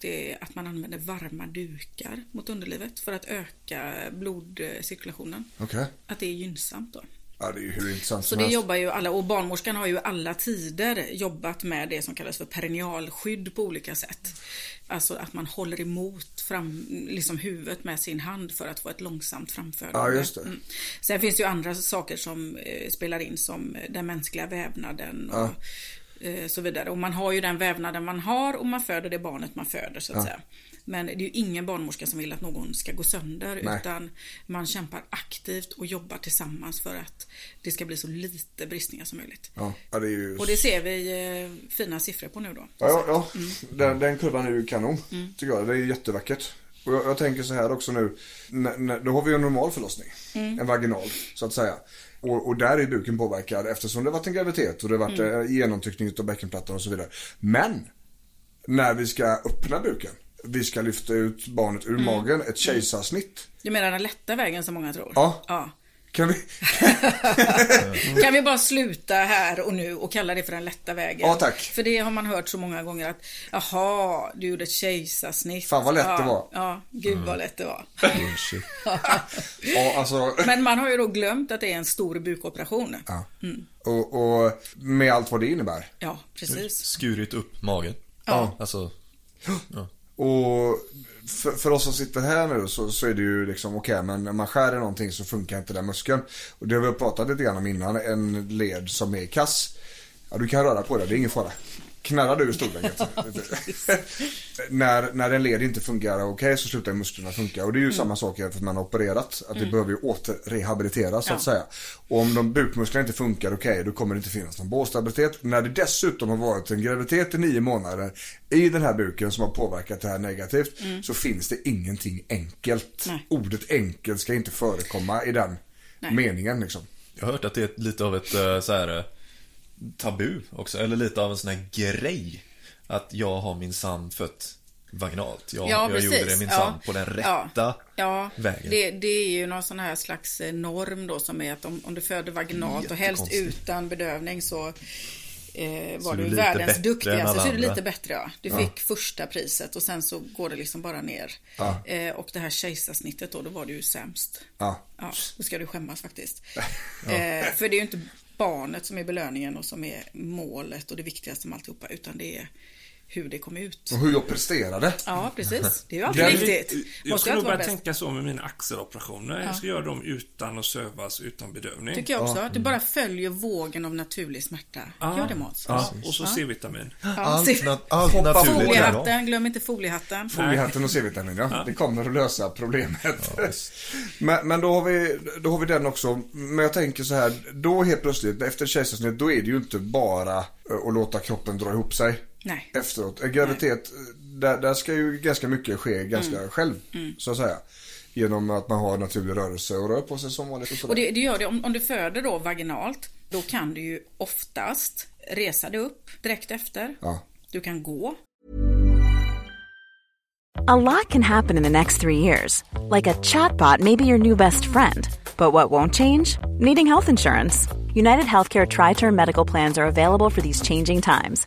det är att man använder varma dukar mot underlivet för att öka blodcirkulationen. Okej. Att det är gynnsamt då. Ja, det är ju hur intressant Så som det helst. jobbar ju alla, och barnmorskan har ju alla tider jobbat med det som kallas för perinealskydd på olika sätt. Alltså att man håller emot fram, liksom huvudet med sin hand för att få ett långsamt framfödande. Ja, just det. Mm. Sen finns det ju andra saker som eh, spelar in som den mänskliga vävnaden och eh, så vidare. Och man har ju den vävnaden man har och man föder det barnet man föder så att säga. Men det är ju ingen barnmorska som vill att någon ska gå sönder Nej. utan man kämpar aktivt och jobbar tillsammans för att det ska bli så lite bristningar som möjligt. Ja, det är ju... Och det ser vi eh, fina siffror på nu då. Ja, ja, ja. Mm. Den, den kurvan är ju kanon, tycker jag. Det är jättevackert. Och jag, jag tänker så här också nu. N- då har vi ju en normal förlossning. Mm. En vaginal, så att säga. Och, och där är buken påverkad eftersom det varit en graviditet och det varit Mm. mm. genomtryckning av bäckenplattan och så vidare. Men, när vi ska öppna buken. Vi ska lyfta ut barnet Mm. ur magen, ett kejsarsnitt. Du menar den lätta vägen som många tror? Ja. ja. Kan vi... Kan vi bara sluta här och nu och kalla det för den lätta vägen? Ja, tack. För det har man hört så många gånger att jaha, du gjorde ett kejsarsnitt. Fan, vad lätt ja, det var. Ja, gud vad lätt det var. Ja, alltså... Men man har ju då glömt att det är en stor bukoperation. Ja. Och, och med allt vad det innebär. Ja, precis. Skurit upp magen. Ja. Alltså, och för, för oss som sitter här nu så, så är det ju liksom okej men när man skär i någonting så funkar inte den muskeln. Och det har vi pratat lite grann om innan, en led som är kass. Ja du kan röra på det, det är ingen fara. Knarrar du i stolen när, när en led inte fungerar okej så slutar musklerna funka. Och det är ju samma sak för att man har opererat. Att det behöver ju återrehabiliteras så att Ja. säga. Och om de bukmusklerna inte funkar okej då kommer det inte finnas någon bålstabilitet. När det dessutom har varit en graviditet i nio månader i den här buken som har påverkat det här negativt. Så finns det ingenting enkelt. Nej. Ordet enkelt ska inte förekomma i den Nej. meningen liksom. jag har hört att det är lite av ett eh, så här eh, tabu också. Eller lite av en sån här grej. Att jag har minsann fött vaginalt. Jag, Ja, jag gjorde det minsann Ja. på den Ja. rätta Ja, vägen. det, det är ju någon sån här slags eh, norm då som är att om, om du föder vaginalt och helst utan bedövning så eh, var är du du världens duktigaste. Så är du lite bättre ja. Du fick första priset och sen så går det liksom bara ner. Ja. Eh, och det här kejsarsnittet då, då var du ju sämst. Ja. Ja, då ska du skämmas faktiskt. Eh, för det är ju inte barnet som är belöningen och som är målet och det viktigaste med alltihopa utan det är hur det kom ut. Och hur jag presterade. Ja, precis. Det är ju alltid Den- viktigt. Jag Måste ska nog börja bäst. tänka så med mina axeloperationer. Jag ska göra dem utan att sövas, utan bedövning. Tycker jag också. Att du bara följer vågen av naturlig smärta. Gör det Måns. Ja, och så C-vitamin. Allt, se- nat- allt naturligt. ja. Foliehatten, glöm inte foliehatten. Foliehatten och C-vitamin, ja. Det kommer att lösa problemet. men, men då, har vi, då har vi den också. Men jag tänker så här, då helt plötsligt efter kejsarsnitt, då är det ju inte bara att låta kroppen dra ihop sig Nej. efteråt. En graviditet, där, där ska ju ganska mycket ske ganska Mm. själv, så att säga. Genom att man har naturlig rörelse och rör på sig som vanligt. Och sådär. Och det, det gör det, om, om du föder då vaginalt, då kan du ju oftast resa dig upp direkt efter. Ja. Du kan gå. A lot can happen in the next three years. Like a chatbot may be your new best friend. But what won't change? Needing health insurance. United Healthcare Tri Term Medical Plans are available for these changing times.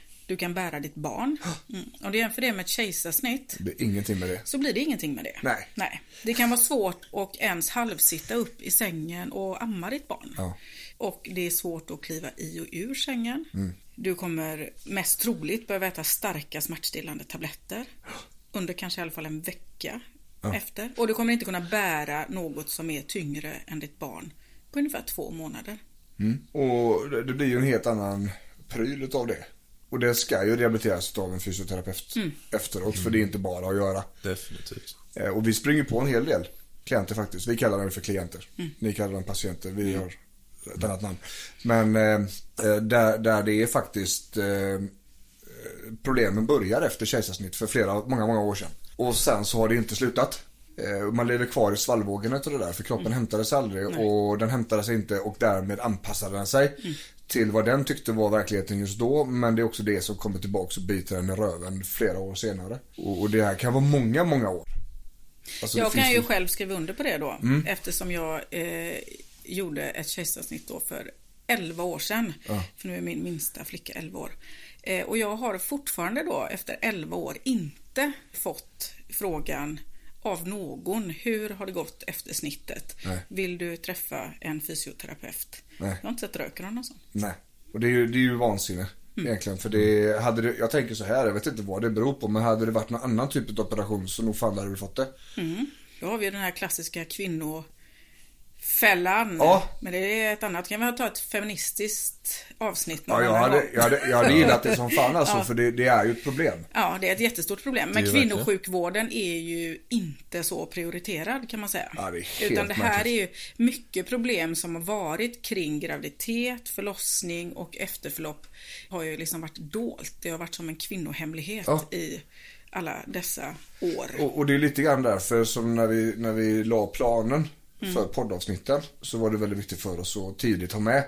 Du kan bära ditt barn. Mm. Och det är för det med ett kejsarsnitt det ingenting med det. så blir det ingenting med det. Nej. Nej. Det kan vara svårt att ens halvsitta upp i sängen och amma ditt barn. Ja. Och det är svårt att kliva i och ur sängen. Mm. Du kommer mest troligt behöva äta starka smärtstillande tabletter. Under kanske i alla fall en vecka efter. Och du kommer inte kunna bära något som är tyngre än ditt barn på ungefär två månader. Och det det blir ju en helt annan pryl utav det. Och det ska ju rehabiliteras av en fysioterapeut efteråt. För det är inte bara att göra. Definitivt. Eh, Och vi springer på en hel del klienter faktiskt. Vi kallar dem för klienter. Ni kallar dem patienter. Vi har ett annat namn. Men eh, eh, där, där det är faktiskt eh, problemen börjar efter kejsarsnitt för flera, många, många år sedan. Och sen så har det inte slutat. Eh, Man lever kvar i svallvågen och det där för kroppen hämtade sig aldrig och den hämtade sig inte och därmed anpassade den sig till vad den tyckte var verkligheten just då. Men det är också det som kommer tillbaka och biter den i röven flera år senare. Och, och det här kan vara många, många år. Alltså, det Jag kan ju ju- själv skriva under på det då. Eftersom jag eh, gjorde ett kejsarsnitt då för 11 år sedan. För nu är min minsta flicka 11 år. Eh, och jag har fortfarande då efter 11 år inte fått frågan av någon. Hur har det gått efter snittet? Nej. Vill du träffa en fysioterapeut? Nej. Jag har inte sett röken av någon sån. Nej. Och det är ju, det är ju vansinne. Egentligen. För det, hade det, jag tänker så här, jag vet inte vad det beror på. Men hade det varit någon annan typ av operation så nog fan hade du fått det. Då har vi den här klassiska kvinnofällan. Ja. Men det är ett annat. Kan vi ta ett feministiskt avsnitt Ja, jag hade, jag hade, jag hade gillat det som fan alltså. Ja. För det, det är ju ett problem. Ja, det är ett jättestort problem. Men kvinnosjukvården är ju inte så prioriterad kan man säga. Ja, det är helt Utan det här märkligt. är ju mycket problem som har varit kring graviditet, förlossning och efterförlopp. Har ju liksom varit dolt. Det har varit som en kvinnohemlighet Ja. i alla dessa år. Och, och det är lite grann därför som när vi, när vi la planen för poddavsnitten så var det väldigt viktigt för oss att tidigt ha med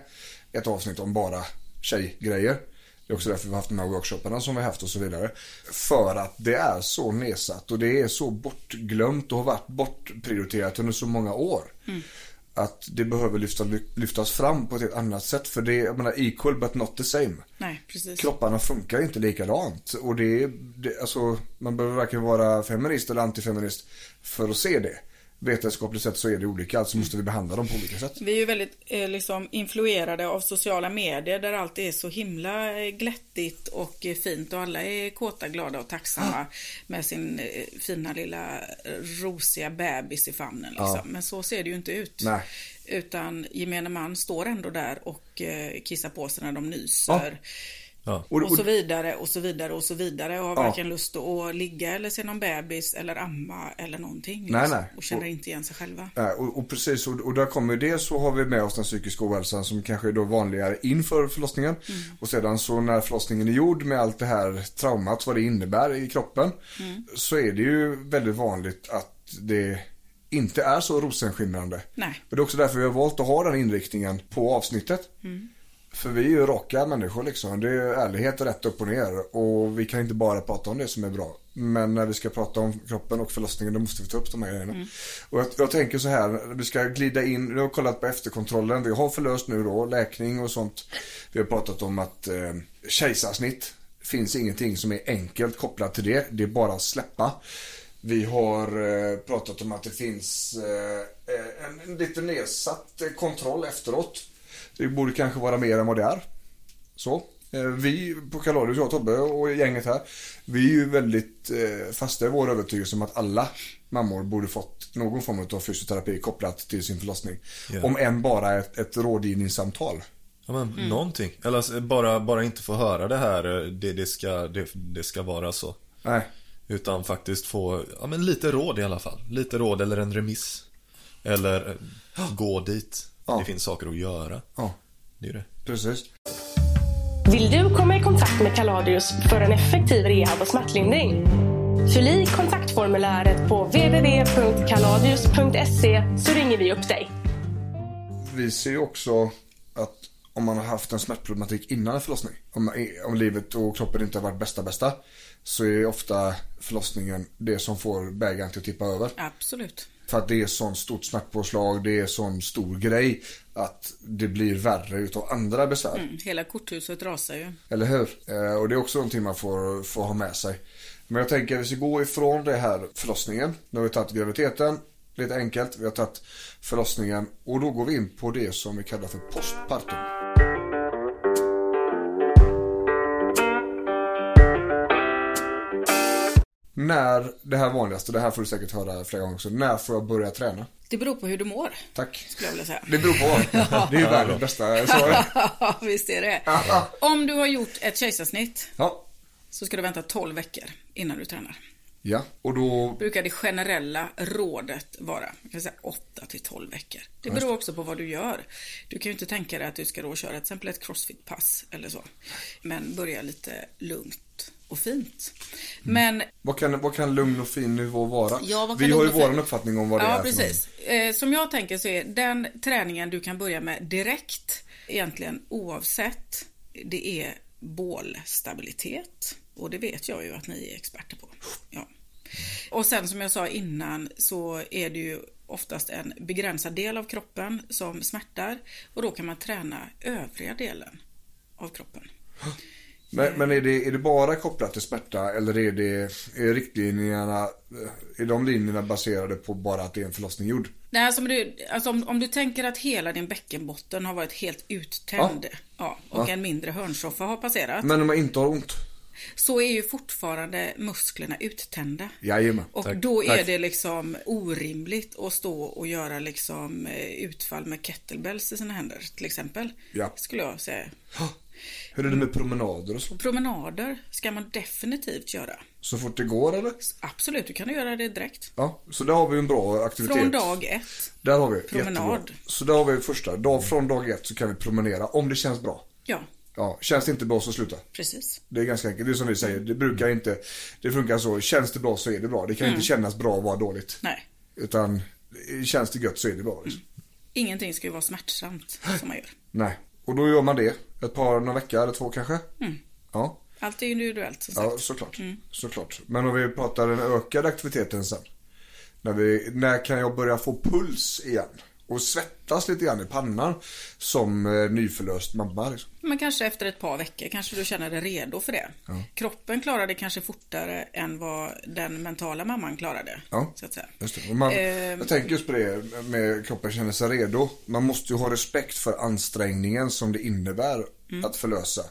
ett avsnitt om bara tjejgrejer. Det är också därför vi har haft de här workshopparna som vi har haft och så vidare. För att det är så nedsatt och det är så bortglömt och har varit bortprioriterat under så många år. Att det behöver lyfta, lyftas fram på ett helt annat sätt. För det är, jag menar, equal but not the same. Nej, precis. Kropparna funkar inte likadant. Och det det, alltså, man behöver varken vara feminist eller antifeminist för att se det. Vetenskapligt sett så är det olika, alltså måste vi behandla dem på olika sätt. Vi är ju väldigt eh, liksom, influerade av sociala medier där allt är så himla eh, glättigt och eh, fint och alla är kåta, glada och tacksamma Ah. med sin eh, fina lilla eh, rosiga bebis i famnen. Liksom. Ja. Men så ser det ju inte ut. Nej. Utan gemene man står ändå där och eh, kissar på sig när de nyser. Ja. Och, så vidare och så vidare och så vidare och har Ja. varken lust att ligga eller se någon bebis eller amma eller någonting. Nej, liksom. nej. Och känner Och- inte igen sig själva. Nej, och, och precis, och, och där kommer det så har vi med oss den psykiska ohälsan som kanske är då vanligare inför förlossningen. Mm. Och sedan så när förlossningen är gjord med allt det här traumat, vad det innebär i kroppen. Mm. Så är det ju väldigt vanligt att det inte är så rosenskimrande. Nej. Och det är också därför vi har valt att ha den inriktningen på avsnittet. Mm. För vi är ju raka människor liksom. Det är ärlighet rätt upp och ner. Och vi kan inte bara prata om det som är bra. Men när vi ska prata om kroppen och förlossningen då måste vi ta upp de här grejerna. Mm. Och jag, jag tänker så här, vi ska glida in, vi har kollat på efterkontrollen. Vi har förlöst nu då, läkning och sånt. Vi har pratat om att eh, kejsarsnitt finns ingenting som är enkelt kopplat till det. Det är bara att släppa. Vi har eh, pratat om att det finns eh, eh, en, lite nedsatt kontroll efteråt. Det borde kanske vara mer än vad det är. Så. Eh, Vi på Kaladius, jag Tobbe och gänget här. Vi är ju väldigt eh, fasta i vår övertygelse om att alla mammor borde fått någon form av fysioterapi kopplat till sin förlossning. Ja. Om än bara ett, ett rådgivningssamtal. Ja, men Mm. någonting. Eller alltså, bara, bara inte få höra det här, eh, det, det, ska, det, det ska vara så. Nej. Utan faktiskt få, ja men lite råd i alla fall. Lite råd eller en remiss. Eller gå dit. Ja. Det finns saker att göra. Ja, Det är det. precis. Vill du komma i kontakt med Kaladius för en effektiv rehab och smärtlindring? Fyll i kontaktformuläret på www.kaladius.se så ringer vi upp dig. Vi ser ju också att om man har haft en smärtproblematik innan en förlossning. Om, om livet och kroppen inte har varit bästa bästa. Så är ofta förlossningen det som får bägaren till att tippa över. Absolut. För att det är sån stort smärtpåslag, det är sån stor grej. Att det blir värre utav andra besvär. Mm. Hela korthuset rasar ju. Eller hur? Eh, och det är också någonting man får, får ha med sig. Men jag tänker att vi ska gå ifrån det här förlossningen. Nu har vi tagit graviditeten, lite enkelt. Vi har tagit förlossningen och då går vi in på det som vi kallar för postpartum. När, det här vanligaste, det här får du säkert höra flera gånger också. När får jag börja träna? Det beror på hur du mår. Tack. Skulle jag vilja säga. Det beror på. Det är ju världens bästa svar. Visst är det. Om du har gjort ett kejsarsnitt Ja. så ska du vänta 12 veckor innan du tränar. Ja, och då... Brukar det generella rådet vara jag kan säga 8 till 12 veckor. Det beror också på vad du gör. Du kan ju inte tänka dig att du ska då köra till exempel ett crossfit-pass eller så. Men börja lite lugnt och fint. Men Vad kan, vad kan lugn och fin nivå vara? Ja, Vi har ju vår uppfattning om vad det ja, är. precis. Eh, som jag tänker så är den träningen du kan börja med direkt, egentligen oavsett, det är bålstabilitet. Och det vet jag ju att ni är experter på. Ja. Och sen som jag sa innan så är det ju oftast en begränsad del av kroppen som smärtar och då kan man träna övriga delen av kroppen. Men, men är, det, är det bara kopplat till smärta eller är, det, är riktlinjerna, eh, är de linjerna baserade på bara att det är en förlossning gjord? Nej, alltså, om, du, alltså om, om du tänker att hela din bäckenbotten har varit helt uttänd ja. och Ja. en mindre hörnsoffa har passerat. Men om man inte har ont? Så är ju fortfarande musklerna uttända. Jajamän. Och Tack. då är Tack. det liksom orimligt att stå och göra liksom eh, utfall med kettlebells i sina händer till exempel. Ja. Skulle jag säga. Hur är det med promenader och så? Promenader ska man definitivt göra. Så fort det går eller? Absolut, du kan göra det direkt. Ja, så där har vi en bra aktivitet. Från dag ett. Där har vi, Promenad. jättebra. Så där har vi första, dag, från dag ett så kan vi promenera om det känns bra. Ja, Ja, känns det inte bra så sluta. precis. Det är ganska enkelt, det är som vi säger, det brukar inte, det funkar så, känns det bra så är det bra. Det kan Mm. inte kännas bra och vara dåligt. Nej, Utan känns det gött så är det bra. Liksom. ingenting ska ju vara smärtsamt som man gör. Nej, och då gör man det. Ett par, några veckor eller två kanske. Mm. Ja, Allt är individuellt som sagt. ja såklart. Mm. såklart. Men om vi pratar den ökade aktiviteten sen. När, vi, när kan jag börja få puls igen? Och svettas lite grann i pannan som eh, nyförlöst mamma. Liksom. Men kanske efter ett par veckor kanske du känner dig redo för det. Ja. Kroppen klarar det kanske fortare än vad den mentala mamman klarade. Ja, så att säga. man, Ehm. Jag tänker just på det med kroppen känner sig redo. Man måste ju ha respekt för ansträngningen som det innebär Mm. att förlösa.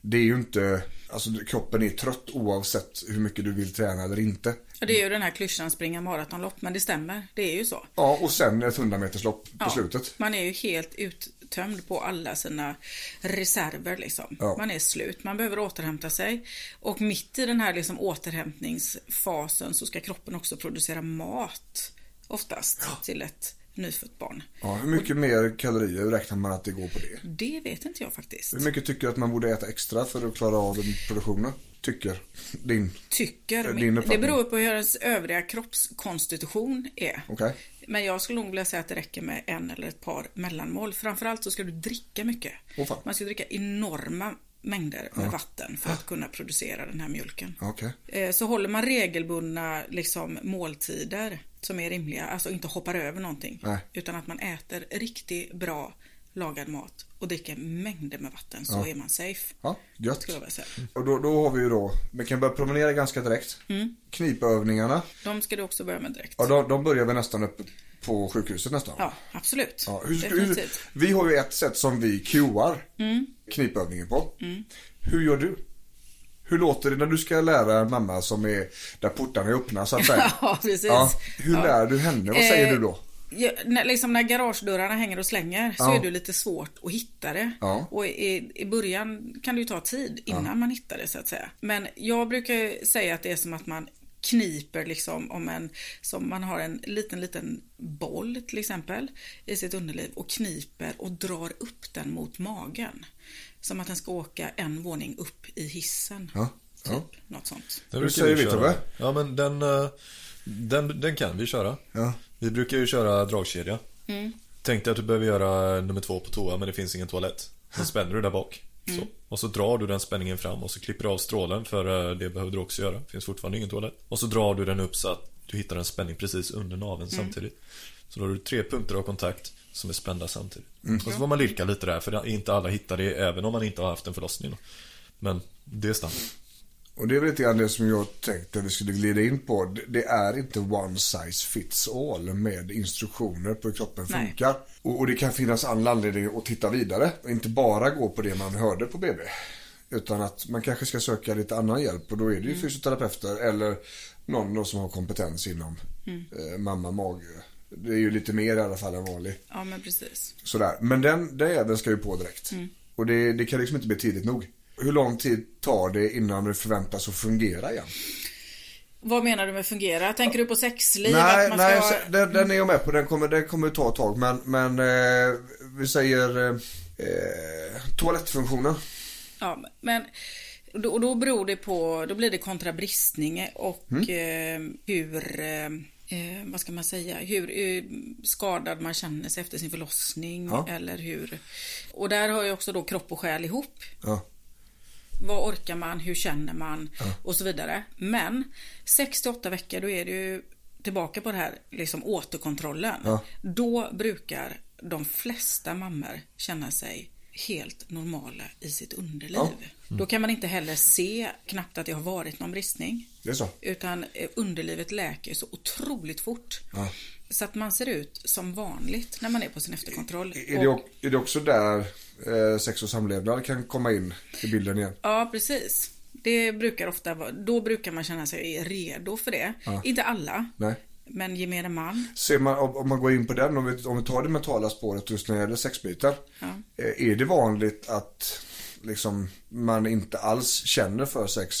Det är ju inte, alltså kroppen är trött oavsett hur mycket du vill träna eller inte. Och det är ju den här klyschan springa maratonlopp, men det stämmer. Det är ju så. Ja, och sen ett 100 meterslopp på Ja, slutet. Man är ju helt uttömd på alla sina reserver liksom. Ja. Man är slut, man behöver återhämta sig. Och mitt i den här liksom återhämtningsfasen så ska kroppen också producera mat. Oftast till ett nyfött barn. Ja, hur mycket mer kalorier räknar man att det går på det? Det vet inte jag faktiskt. Hur mycket tycker du att man borde äta extra för att klara av produktionen? Tycker din? Tycker. Din det beror på hur ens övriga kroppskonstitution är. Okej. Men jag skulle nog vilja säga att det räcker med en eller ett par mellanmål. Framförallt så ska du dricka mycket. Fan. Man ska dricka enorma mängder med Ja. vatten för att kunna producera den här mjölken. Okej. Eh, Så håller man regelbundna liksom, måltider som är rimliga, alltså inte hoppar över någonting. Nej. Utan att man äter riktigt bra lagad mat och dricker mängder med vatten så Ja. är man safe. Ja, gött. Och då, då har vi ju då, vi kan börja promenera ganska direkt. Mm. Knipövningarna, De ska du också börja med direkt. ja, de, de börjar vi nästan uppe på sjukhuset nästan. Ja, absolut. Ja, hur, hur, vi har ju ett sätt som vi cuear Mm. knipövningen på. Mm. Hur gör du? Hur låter det när du ska lära en mamma som är där portarna är öppna så att säga? Ja, precis. Ja, hur Ja. lär du henne? Vad säger Eh, du då? Ja, när, liksom när garagedörrarna hänger och slänger så är det lite svårt att hitta det. Och i, i början kan det ju ta tid innan man hittar det så att säga. Men jag brukar säga att det är som att man kniper liksom om en, som man har en liten, liten boll till exempel i sitt underliv och kniper och drar upp den mot magen. Som att den ska åka en våning upp i hissen. Ja. ja. Något sånt. Det säger vi. Tobbe? Ja men den, eh, den, den kan vi köra. Ja. Vi brukar ju köra dragkedja. Mm. Tänk dig att du behöver göra nummer två på toa men det finns ingen toalett. Sen spänner du där bak. Mm. Så. Och så drar du den spänningen fram och så klipper du av strålen för eh, det behöver du också göra. Det finns fortfarande ingen toalett. Och så drar du den upp så att du hittar en spänning precis under naveln Mm. samtidigt. Så då har du tre punkter av kontakt som är spända samtidigt. Mm. Och så får man lirka lite där för inte alla hittar det även om man inte har haft en förlossning. då. Men det är standard. Och det är väl lite grann det som jag tänkte att vi skulle glida in på. Det- är inte one size fits all med instruktioner på hur kroppen Nej. funkar. Och, och det kan finnas all anledning att titta vidare och inte bara gå på det man hörde på BB. Utan att man kanske ska söka lite annan hjälp och då är det ju Mm. fysioterapeuter eller någon då som har kompetens inom Mm. eh, mamma, mage. Det är ju lite mer i alla fall än vanlig. Ja men precis. Sådär. Men den, den jäveln ska ju på direkt. Mm. Och det, det kan liksom inte bli tidigt nog. Hur lång tid tar det innan det förväntas att fungera igen? Vad menar du med fungera? Tänker du på sexliv? Nej, nej så, den, den är jag med på. Den kommer, den kommer ta ett tag. Men, men eh, vi säger eh, eh, toalettfunktionen. Ja, men och då, då beror det på, då blir det kontra bristning och Mm. eh, hur, eh, vad ska man säga, hur eh, skadad man känner sig efter sin förlossning Ja. eller hur. Och där har ju också då kropp och själ ihop. Ja. Vad orkar man, hur känner man Ja. och så vidare. Men 6-8 veckor då är det ju tillbaka på det här liksom återkontrollen. Då brukar de flesta mammor känna sig helt normala i sitt underliv. Ja. Då kan man inte heller se knappt att det har varit någon bristning. Det är så. Utan eh, underlivet läker så otroligt fort. Ja. Så att man ser ut som vanligt när man är på sin efterkontroll. Är, det, o- är det också där eh, sex och samlevnad kan komma in i bilden igen? Ja, precis. Det brukar ofta vara, då brukar man känna sig redo för det. Ja. Inte alla, Nej. Men gemene man. Ser man, om man går in på den, om vi, om vi tar det mentala spåret just när det gäller sexbiten. Ja. Eh, Är det vanligt att liksom, man inte alls känner för sex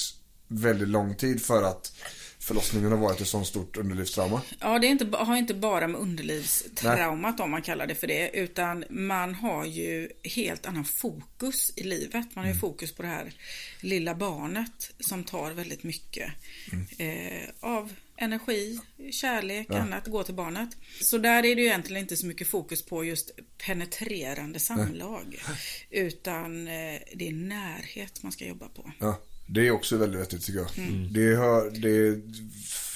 väldigt lång tid för att förlossningen har varit ett sånt stort underlivstrauma? Ja, det är inte, har inte bara med underlivstraumat om man kallar det för det, utan man har ju helt annan fokus i livet. Man har ju fokus på det här lilla barnet som tar väldigt mycket eh, av energi, kärlek, Ja. annat, gå till barnet. Så där är det ju egentligen inte så mycket fokus på just penetrerande samlag, utan eh, det är närhet man ska jobba på. Ja, det är också väldigt vettigt tycker jag. Mm. Det, hör, det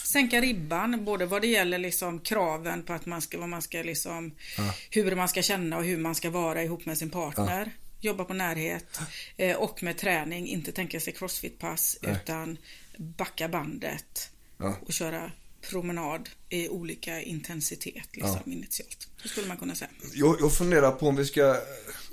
sänka ribban, både vad det gäller liksom kraven på att man ska, vad man ska liksom, Ja. hur man ska känna och hur man ska vara ihop med sin partner. Jobba på närhet eh, och med träning, inte tänka sig crossfit-pass utan backa bandet Ja. och köra promenad i olika intensitet liksom, initialt. Det skulle man kunna säga. Jag, jag funderar på om vi ska,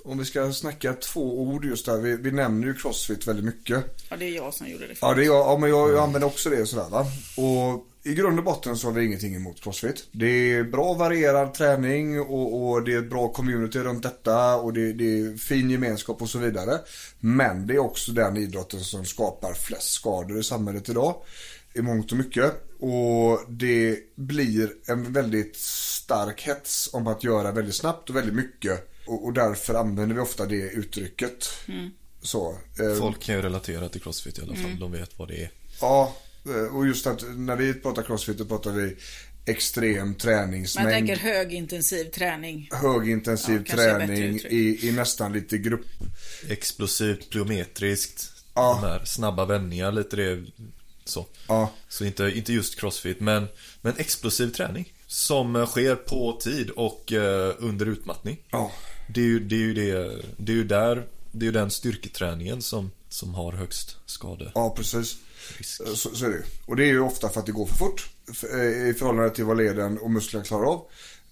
om vi ska snacka två ord just där. Vi, vi nämner ju crossfit väldigt mycket. Ja, det är jag som gjorde det Ja, det är jag, ja men jag, jag använder också det sådär va. Och i grund och botten så har vi ingenting emot crossfit. Det är bra varierad träning och, och det är ett bra community runt detta och det, det är fin gemenskap och så vidare. Men det är också den idrotten som skapar flest skador i samhället idag. I mångt och mycket. Och det blir en väldigt stark hets om att göra väldigt snabbt och väldigt mycket. Och, och därför använder vi ofta det uttrycket. Mm. Så, eh, Folk kan ju relatera till crossfit i alla fall. Mm. De vet vad det är. Ja, eh, och just att när vi pratar crossfit då pratar vi extrem Man träningsmängd. tänker högintensiv träning. Högintensiv Ja, träning i, i nästan lite grupp. Explosivt, plyometriskt. Ja. De här snabba vändningar, lite det. Så. Ja. Så inte, inte just crossfit, men, men explosiv träning. Som eh, sker på tid och eh, under utmattning. Ja. Det är ju, det är ju, det, det är ju där, det är den styrketräningen som, som har högst skade. Ja, precis. Eh, Så, så är det. Och det är ju ofta för att det går för fort. eh, I förhållande till vad leden och musklerna klarar av.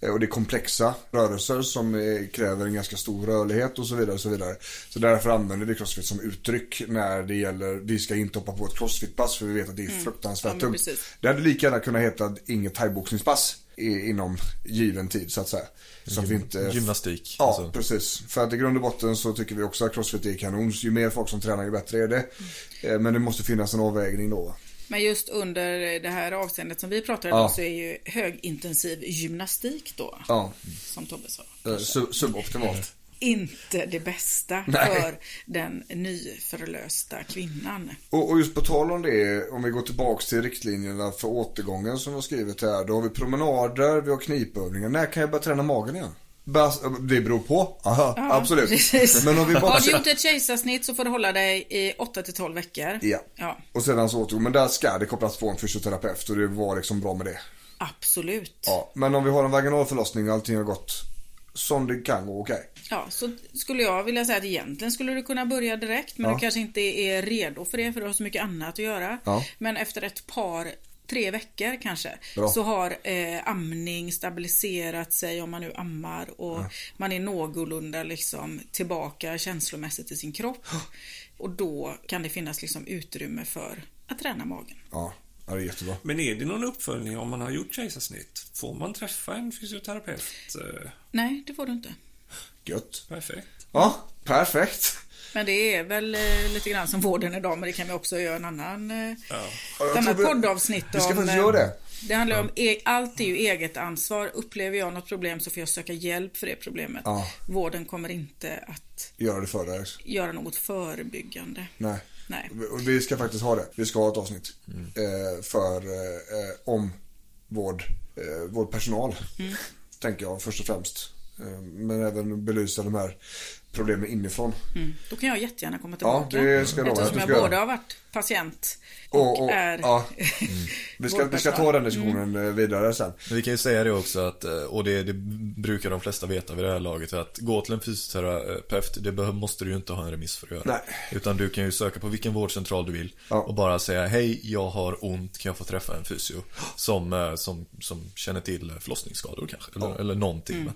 Eh, Och det är komplexa rörelser som eh, kräver en ganska stor rörlighet och så vidare. Och så, vidare. så därför använder vi crossfit som uttryck när det gäller, vi ska inte hoppa på ett crossfitpass för vi vet att det är Mm. fruktansvärt tungt. Det hade lika gärna kunnat heta inget thaiboxningspass inom given tid så att säga. Så att vi inte... Gymnastik, Ja, alltså. precis. För att i grund och botten så tycker vi också att crossfit är kanon. Ju mer folk som tränar ju bättre är det. Eh, Men det måste finnas en avvägning då. Men just under det här avseendet som vi pratar Ja. om så är ju högintensiv gymnastik då, Ja. som Tobbe sa, Eh, sub- Suboptimalt. inte det bästa Nej. för den nyförlösta kvinnan. Och, och just på tal om det, om vi går tillbaks till riktlinjerna för återgången som vi har skrivit här. Då har vi promenader, vi har knipövningar. När kan jag börja träna magen igen? Bas, det beror på. Aha, Ja, absolut. precis. Men om vi bara... Har du gjort ett kejsarsnitt så får du hålla dig i 8 till 12 veckor. Ja. Ja, Och sedan så återgår. Men där ska det kopplas på en fysioterapeut och det var liksom bra med det. absolut. Ja, men om vi har en vaginal förlossning och allting har gått som det kan gå, okej. Ja, så skulle jag vilja säga att egentligen skulle du kunna börja direkt men Ja. du kanske inte är redo för det för du har så mycket annat att göra. Ja. Men efter ett par, tre veckor kanske, Bra. så har eh, amning stabiliserat sig om man nu ammar och man är någorlunda liksom tillbaka känslomässigt i sin kropp. Och då kan det finnas liksom utrymme för att träna magen. Ja, ja, det är jättebra. Men är det någon uppföljning om man har gjort kejsarsnitt? Får man träffa en fysioterapeut? Nej, det får du inte. Gött. Perfekt. Ja, perfekt. Men det är väl eh, lite grann som vården idag, men det kan vi också göra en annan, eh, ett jag annat tror vi- poddavsnitt vi ska om. faktiskt eh, göra det. Det handlar om, e- allt är ju eget ansvar. Upplever jag något problem så får jag söka hjälp för det problemet. Ja. Vården kommer inte att Gör det för dig. göra något förebyggande. Nej. Nej. Och vi ska faktiskt ha det. Vi ska ha ett avsnitt. Mm. Eh, för, eh, om vård, eh, vårdpersonal. Mm. Tänker jag först och främst. Eh, men även belysa de här problemen inifrån. Mm. Då kan jag jättegärna komma Ja, tillbaka. det ska jag lova Eftersom jag både har varit patient och, Och, och, är ja. vi, ska, vi ska ta den diskussionen Mm. eh, vidare sen. Men vi kan ju säga det också att, eh, och det, det brukar de flesta veta vid det här laget, att gå till en fysioterapeut, det måste du ju inte ha en remiss för att göra. Nej. Utan du kan ju söka på vilken vårdcentral du vill Ja. och bara säga hej, jag har ont, kan jag få träffa en fysio? Som, eh, som, som känner till förlossningsskador kanske, eller, Ja. eller någonting. Mm.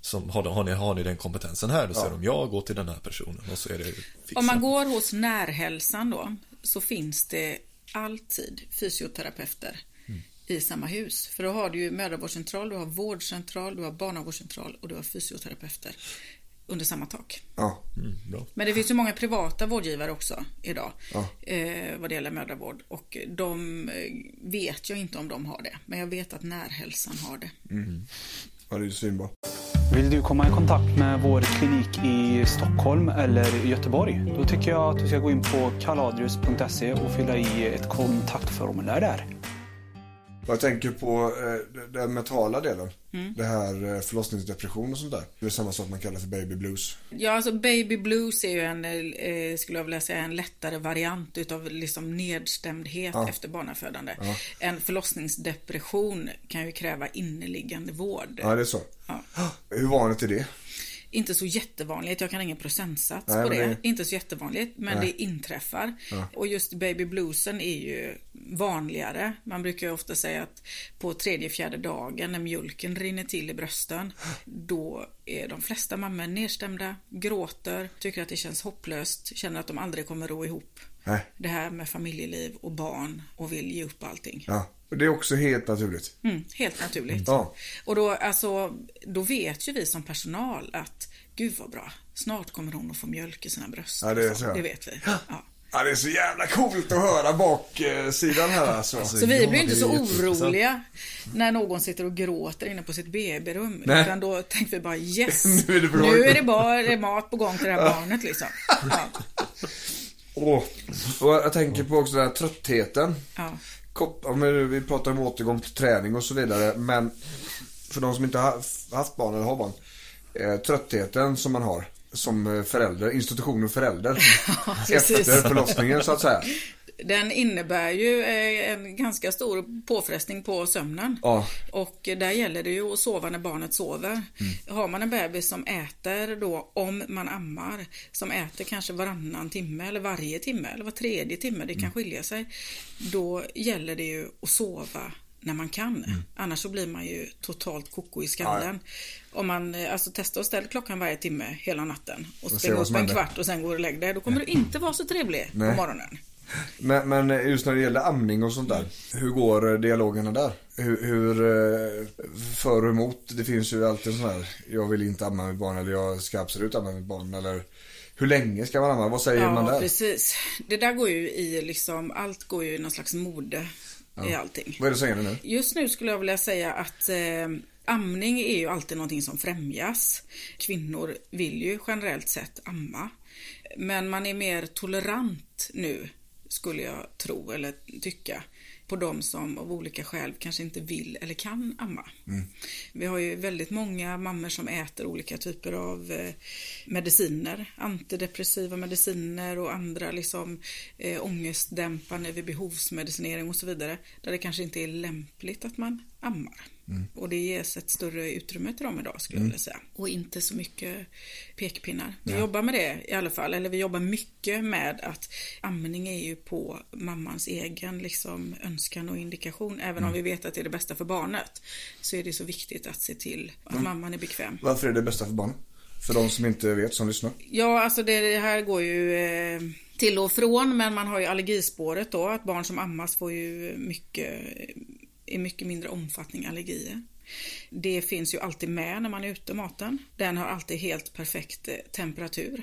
Som, har, har, ni, har ni den kompetensen här? Då säger Ja. de, ja, gå till den här personen och så är det fixat. Om man går hos närhälsan då så finns det alltid fysioterapeuter Mm. i samma hus. För då har du ju mödravårdscentral, du har vårdcentral, du har barnavårdscentral och du har fysioterapeuter under samma tak. Ja. Mm, bra. Men det finns ju många privata vårdgivare också idag Ja. eh, vad det gäller mödravård och de eh, vet jag inte om de har det. Men jag vet att närhälsan har det. Mm. Ja, det är ju svinbra. Vill du komma i kontakt med vår klinik i Stockholm eller Göteborg? Då tycker jag att du ska gå in på kaladrius.se och fylla i ett kontaktformulär där. Jag tänker på eh, den mentala delen. Mm. Det här eh, förlossningsdepression och sånt där. Det är samma sak man kallar för baby blues. Ja, alltså baby blues är ju en, eh, skulle jag vilja säga, en lättare variant utav liksom nedstämdhet Ja. efter barnafödande. Ja. En förlossningsdepression kan ju kräva inneliggande vård. Ja, det är så. Ja. Hur vanligt är det? Inte så jättevanligt, jag kan ingen procentsats Nej, på det. det- Inte så jättevanligt, men Nej. det inträffar. Ja. Och just baby bluesen är ju vanligare. Man brukar ju ofta säga att på tredje, fjärde dagen när mjölken rinner till i brösten, då är de flesta mammor nedstämda, gråter, tycker att det känns hopplöst, känner att de aldrig kommer ro ihop. Nej. Det här med familjeliv och barn och vill ge upp allting. Ja. Och det är också helt naturligt. Mm, helt naturligt. Ja. Och då, alltså, då vet ju vi som personal att gud vad bra, snart kommer hon att få mjölk i sina bröst. Ja, det är så. Det vet vi. Ja. Ja, det är så jävla coolt att höra baksidan här alltså. Så vi blir inte så oroliga när någon sitter och gråter inne på sitt BB-rum. Utan då tänker vi bara yes, Nu är det bra. nu är det bara mat på gång till det här barnet liksom. Ja. Åh. Och jag tänker på också den här tröttheten. Ja. Kop- ja, Vi pratar om återgång till träning och så vidare. Men för de som inte har haft barn eller har barn. Eh, tröttheten som man har som eh, förälder, institutionen förälder. precis. efter förlossningen så att säga. Den innebär ju eh, en ganska stor påfrestning på sömnen. Ja. Och där gäller det ju att sova när barnet sover. Mm. Har man en bebis som äter då, om man ammar, som äter kanske varannan timme eller varje timme eller var tredje timme, det kan Mm. skilja sig. Då gäller det ju att sova när man kan. Mm. Annars så blir man ju totalt koko i skallen. Om man eh, alltså testar att ställa klockan varje timme hela natten och Och vad upp en kvart och sen går och lägger dig. Då kommer du inte vara så trevlig Nej. på morgonen. Men, men just när det gäller amning och sånt där. Hur går dialogerna där? Hur, hur eh, för och emot? Det finns ju alltid sån här, jag vill inte amma mitt barn eller jag ska absolut amma mitt barn. Eller hur länge ska man amma? Vad säger ja, man där? precis. Det där går ju i liksom, allt går ju i någon slags mode i Ja. allting. Vad är det som gäller nu? Just nu skulle jag vilja säga att eh, amning är ju alltid någonting som främjas. Kvinnor vill ju generellt sett amma. Men man är mer tolerant nu, skulle jag tro eller tycka, på de som av olika skäl kanske inte vill eller kan amma. Mm. Vi har ju väldigt många mammor som äter olika typer av eh, mediciner, antidepressiva mediciner och andra liksom eh, ångestdämpande vid behovsmedicinering och så vidare. Där det kanske inte är lämpligt att man ammar. Mm. Och det ges ett större utrymme till dem idag skulle jag Mm. vilja säga. Och inte så mycket pekpinnar. Vi Ja. jobbar med det i alla fall. Eller vi jobbar mycket med att amning är ju på mammans egen liksom, önskan och indikation. Även om Mm. vi vet att det är det bästa för barnet. Så är det så viktigt att se till att Mm. mamman är bekväm. Varför är det bästa för barnen? För de som inte vet, som lyssnar. Ja, alltså det, det här går ju eh, till och från, men man har ju allergispåret då, att barn som ammas får ju mycket, i mycket mindre omfattning allergier. Det finns ju alltid med när man är ute, maten. Den har alltid helt perfekt eh, temperatur.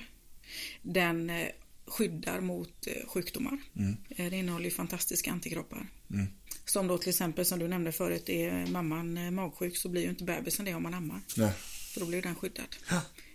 Den eh, skyddar mot eh, sjukdomar. Mm. Det innehåller ju fantastiska antikroppar. Mm. Som då till exempel, som du nämnde förut, är mamman magsjuk så blir ju inte bebisen det om man ammar. Nej. För då blir den skyddad.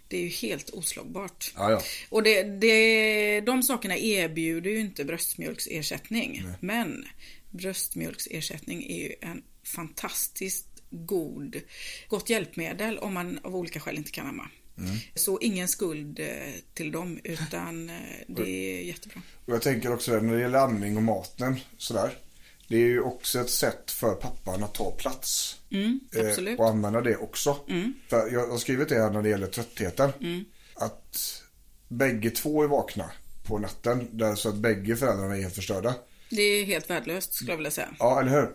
Det är ju helt oslagbart. Ja, ja. Och det, det, de sakerna erbjuder ju inte bröstmjölksersättning. Men bröstmjölksersättning är ju en fantastiskt god, gott hjälpmedel om man av olika skäl inte kan amma. Mm. Så ingen skuld eh, till dem utan eh, det är jättebra. Och jag tänker också när det gäller amning och maten sådär. Det är ju också ett sätt för pappan att ta plats. Mm, Eh, och använda det också. Mm. För jag har skrivit det här när det gäller tröttheten. Mm. Att bägge två är vakna på natten. Där så att bägge föräldrarna är helt förstörda. Det är helt värdelöst skulle jag vilja säga. Ja, eller hur?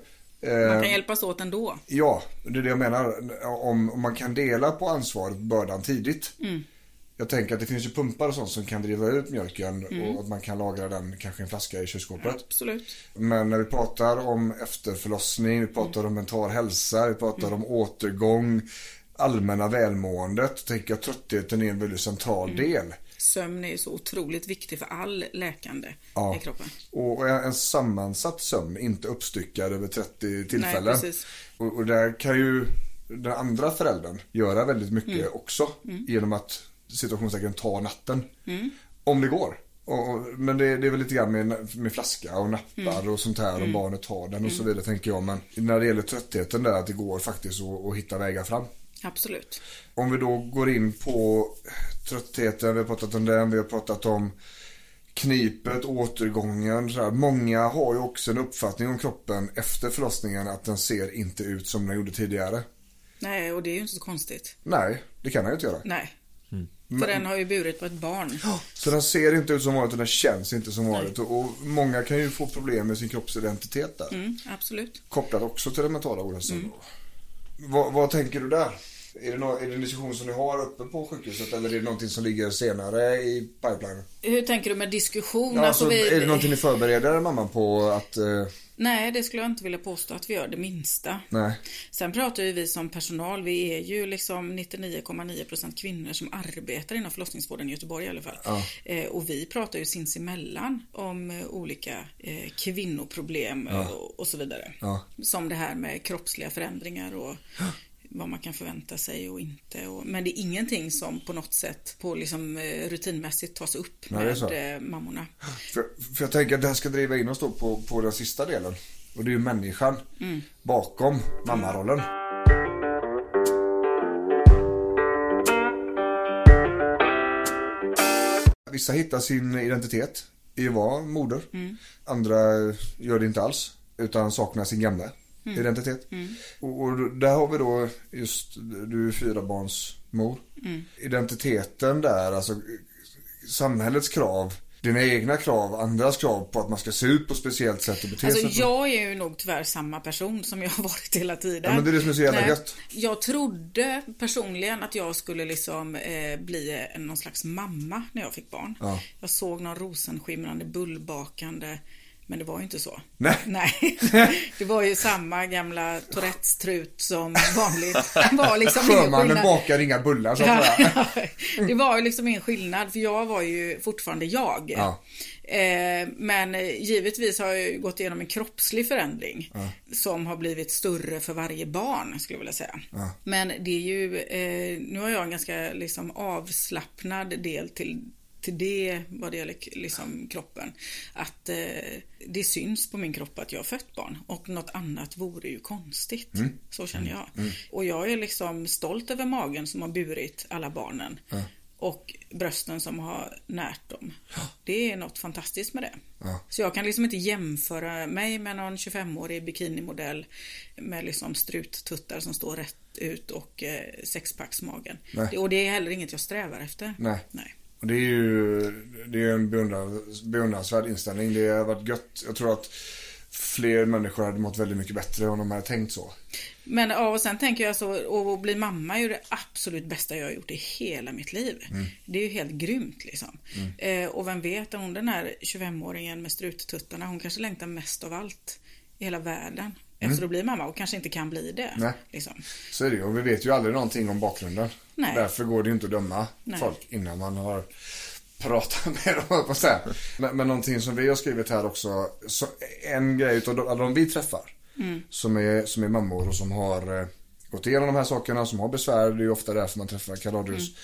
Eh, Man kan hjälpas åt ändå. Ja, det är det jag menar. Om, om man kan dela på ansvaret, bördan tidigt. Mm. Jag tänker att det finns ju pumpar och sånt som kan driva ut mjölken Mm. och att man kan lagra den kanske i en flaska i kylskåpet. Absolut. Men när vi pratar om efterförlossning, vi pratar om mental hälsa, vi pratar Mm. om återgång, allmänna välmåendet, tänker jag tröttheten är en väldigt central Mm. del. Sömn är ju så otroligt viktig för all läkande Ja. i kroppen. Och en sammansatt sömn, inte uppstyckad över 30 tillfällen. Nej, precis. och, och där kan ju den andra föräldern göra väldigt mycket Mm. också Mm. genom att situationstecken ta natten. Mm. Om det går. Och, men det, det är väl lite grann med, med flaska och nappar Mm. och sånt här om Mm. barnet tar den och så Mm. vidare tänker jag. Men när det gäller tröttheten där att det går faktiskt att, att hitta vägar fram. Absolut. Om vi då går in på tröttheten, vi har pratat om den, vi har pratat om knipet, återgången. Så här. Många har ju också en uppfattning om kroppen efter förlossningen att den ser inte ut som den gjorde tidigare. Nej, och det är ju inte så konstigt. Nej, det kan den ju inte göra. Nej. För Men- den har ju burit på ett barn. Så den ser inte ut som vanligt och den känns inte som vanligt. Och, och många kan ju få problem med sin kroppsidentitet där. Mm, absolut. Kopplat också till den mentala ohälsan. Mm. Vad, vad tänker du där? Är det, nå- är det en diskussion som ni har uppe på sjukhuset eller är det någonting som ligger senare i pipeline? Hur tänker du med diskussion? Ja, Alltså, alltså, vi- är det någonting ni förbereder mamman på att... Eh, Nej, det skulle jag inte vilja påstå att vi gör det minsta. nej. Sen pratar ju vi som personal, vi är ju liksom 99,9% kvinnor som arbetar inom förlossningsvården i Göteborg i alla fall. Ja. Eh, och vi pratar ju sinsemellan om eh, olika eh, kvinnoproblem Ja. och, och så vidare. Ja. Som det här med kroppsliga förändringar och vad man kan förvänta sig och inte. Och, men det är ingenting som på något sätt på liksom eh, rutinmässigt tas upp Nej, med eh, mammorna. För, för jag tänker att det här ska driva in oss då på, på den sista delen. Och det är ju människan Mm. bakom mammarollen. Vissa hittar sin identitet i att vara moder. Mm. Andra gör det inte alls. Utan saknar sin gamla Mm. identitet. Mm. Och, och där har vi då just, du är fyra barns mor. Mm. Identiteten där, alltså samhällets krav, dina egna krav, andras krav på att man ska se ut på ett speciellt sätt och bete Alltså sig. jag är ju nog tyvärr samma person som jag har varit hela tiden. Ja, men det är det som är så jävla gött. Jag trodde personligen att jag skulle liksom eh, bli någon slags mamma när jag fick barn. Ja. Jag såg någon rosenskimrande bullbakande men det var ju inte så. Nej. Nej. Det var ju samma gamla Tourettes-trut som vanligt. Var liksom Sjömannen bakar inga bullar så att säga. det var ju liksom ingen skillnad för jag var ju fortfarande jag. Ja. Eh, men givetvis har jag gått igenom en kroppslig förändring Ja. som har blivit större för varje barn skulle jag vilja säga. Ja. Men det är ju, eh, nu har jag en ganska liksom avslappnad del till till det vad det gäller liksom kroppen. Att eh, det syns på min kropp att jag har fött barn och något annat vore ju konstigt. Mm. Så känner jag. Mm. Och jag är liksom stolt över magen som har burit alla barnen. Ja. Och brösten som har närt dem. Det är något fantastiskt med det. Ja. Så jag kan liksom inte jämföra mig med någon 25-årig bikinimodell med liksom struttuttar som står rätt ut och eh, sexpacksmagen. Nej. Det, och det är heller inget jag strävar efter. Nej. Nej. Och det är ju det är en beundrans, beundransvärd inställning. Det har varit gött. Jag tror att fler människor hade mått väldigt mycket bättre om de hade tänkt så. Men ja, och sen tänker jag så, att bli mamma är ju det absolut bästa jag har gjort i hela mitt liv. Mm. Det är ju helt grymt liksom. Eh, och vem vet, hon den här 25-åringen med struttuttarna, hon kanske längtar mest av allt i hela världen. Efter att bli mamma och kanske inte kan bli det. Nej. Liksom. Så är det ju. Och vi vet ju aldrig någonting om bakgrunden. Nej. Därför går det inte att döma Nej. folk innan man har pratat med dem. på säga. Men, men någonting som vi har skrivit här också. Så en grej utav de- de vi träffar. Mm. Som är, som är mammor och som har eh, gått igenom de här sakerna. Som har besvär. Det är ju ofta därför man träffar Kaladius. Mm.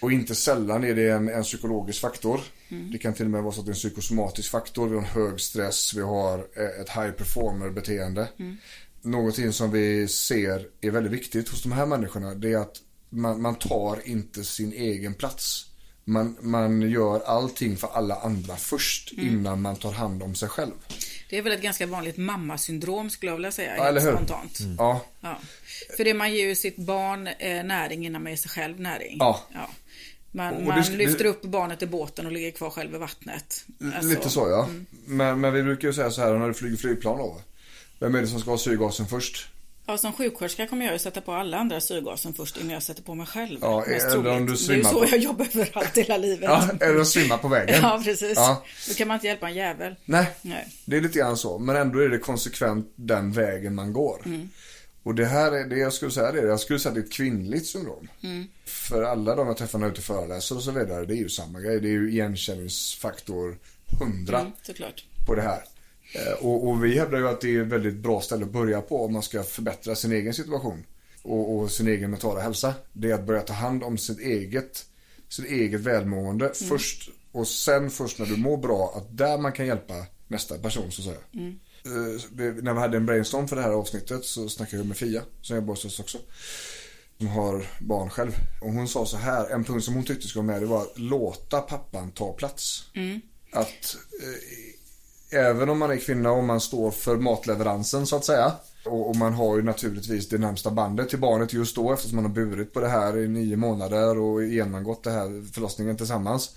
Och inte sällan är det en, en psykologisk faktor. Mm. Det kan till och med vara så att det är en psykosomatisk faktor. Vi har en hög stress. Vi har eh, ett high performer beteende. Mm. Någonting som vi ser är väldigt viktigt hos de här människorna det är att man, man tar inte sin egen plats. Man, man gör allting för alla andra först Mm. innan man tar hand om sig själv. Det är väl ett ganska vanligt mammasyndrom skulle jag vilja säga. Ja, eller hur? Spontant. Mm. Ja. Ja. För det man ger ju sitt barn eh, näring innan man ger sig själv näring. Ja. Man, Och det man ska- lyfter det- upp barnet i båten och ligger kvar själv i vattnet. Alltså, Lite så ja. mm. Men, men vi brukar ju säga så här när du flyger flygplan då. Vem är det som ska ha syrgasen först? Ja, som sjuksköterska kommer jag ju sätta på alla andra syrgasen först innan jag sätter på mig själv. Ja, eller om du det är ju svimmar så på- jag jobbar överallt hela livet. Ja, eller att svimma på vägen. Ja, precis. Ja. Då kan man inte hjälpa en jävel. Nej, Nej. det är lite grann så. Men ändå är det konsekvent den vägen man går. Mm. Och det här är det jag skulle säga det. Jag skulle säga att det är ett kvinnligt syndrom. Mm. För alla de jag träffar när jag är ute föreläser och så vidare. Det är ju samma grej. Det är ju igenkänningsfaktor 100 Mm, såklart. på det här. Eh, Och, och vi hävdar ju att det är ett väldigt bra ställe att börja på om man ska förbättra sin egen situation. Och, och sin egen mentala hälsa. Det är att börja ta hand om sitt eget, sitt eget välmående Mm. först Och sen först när du mår bra, att där man kan hjälpa nästa person så att säga. Mm. Eh, när vi hade en brainstorm för det här avsnittet så snackade jag med Fia som jobbar hos oss också. Som har barn själv. Och hon sa så här, en punkt som hon tyckte skulle vara med det var att låta pappan ta plats. Mm. Att eh, även om man är kvinna och man står för matleveransen så att säga. Och, och man har ju naturligtvis det närmsta bandet till barnet just då eftersom man har burit på det här i nio månader och genomgått det här förlossningen tillsammans.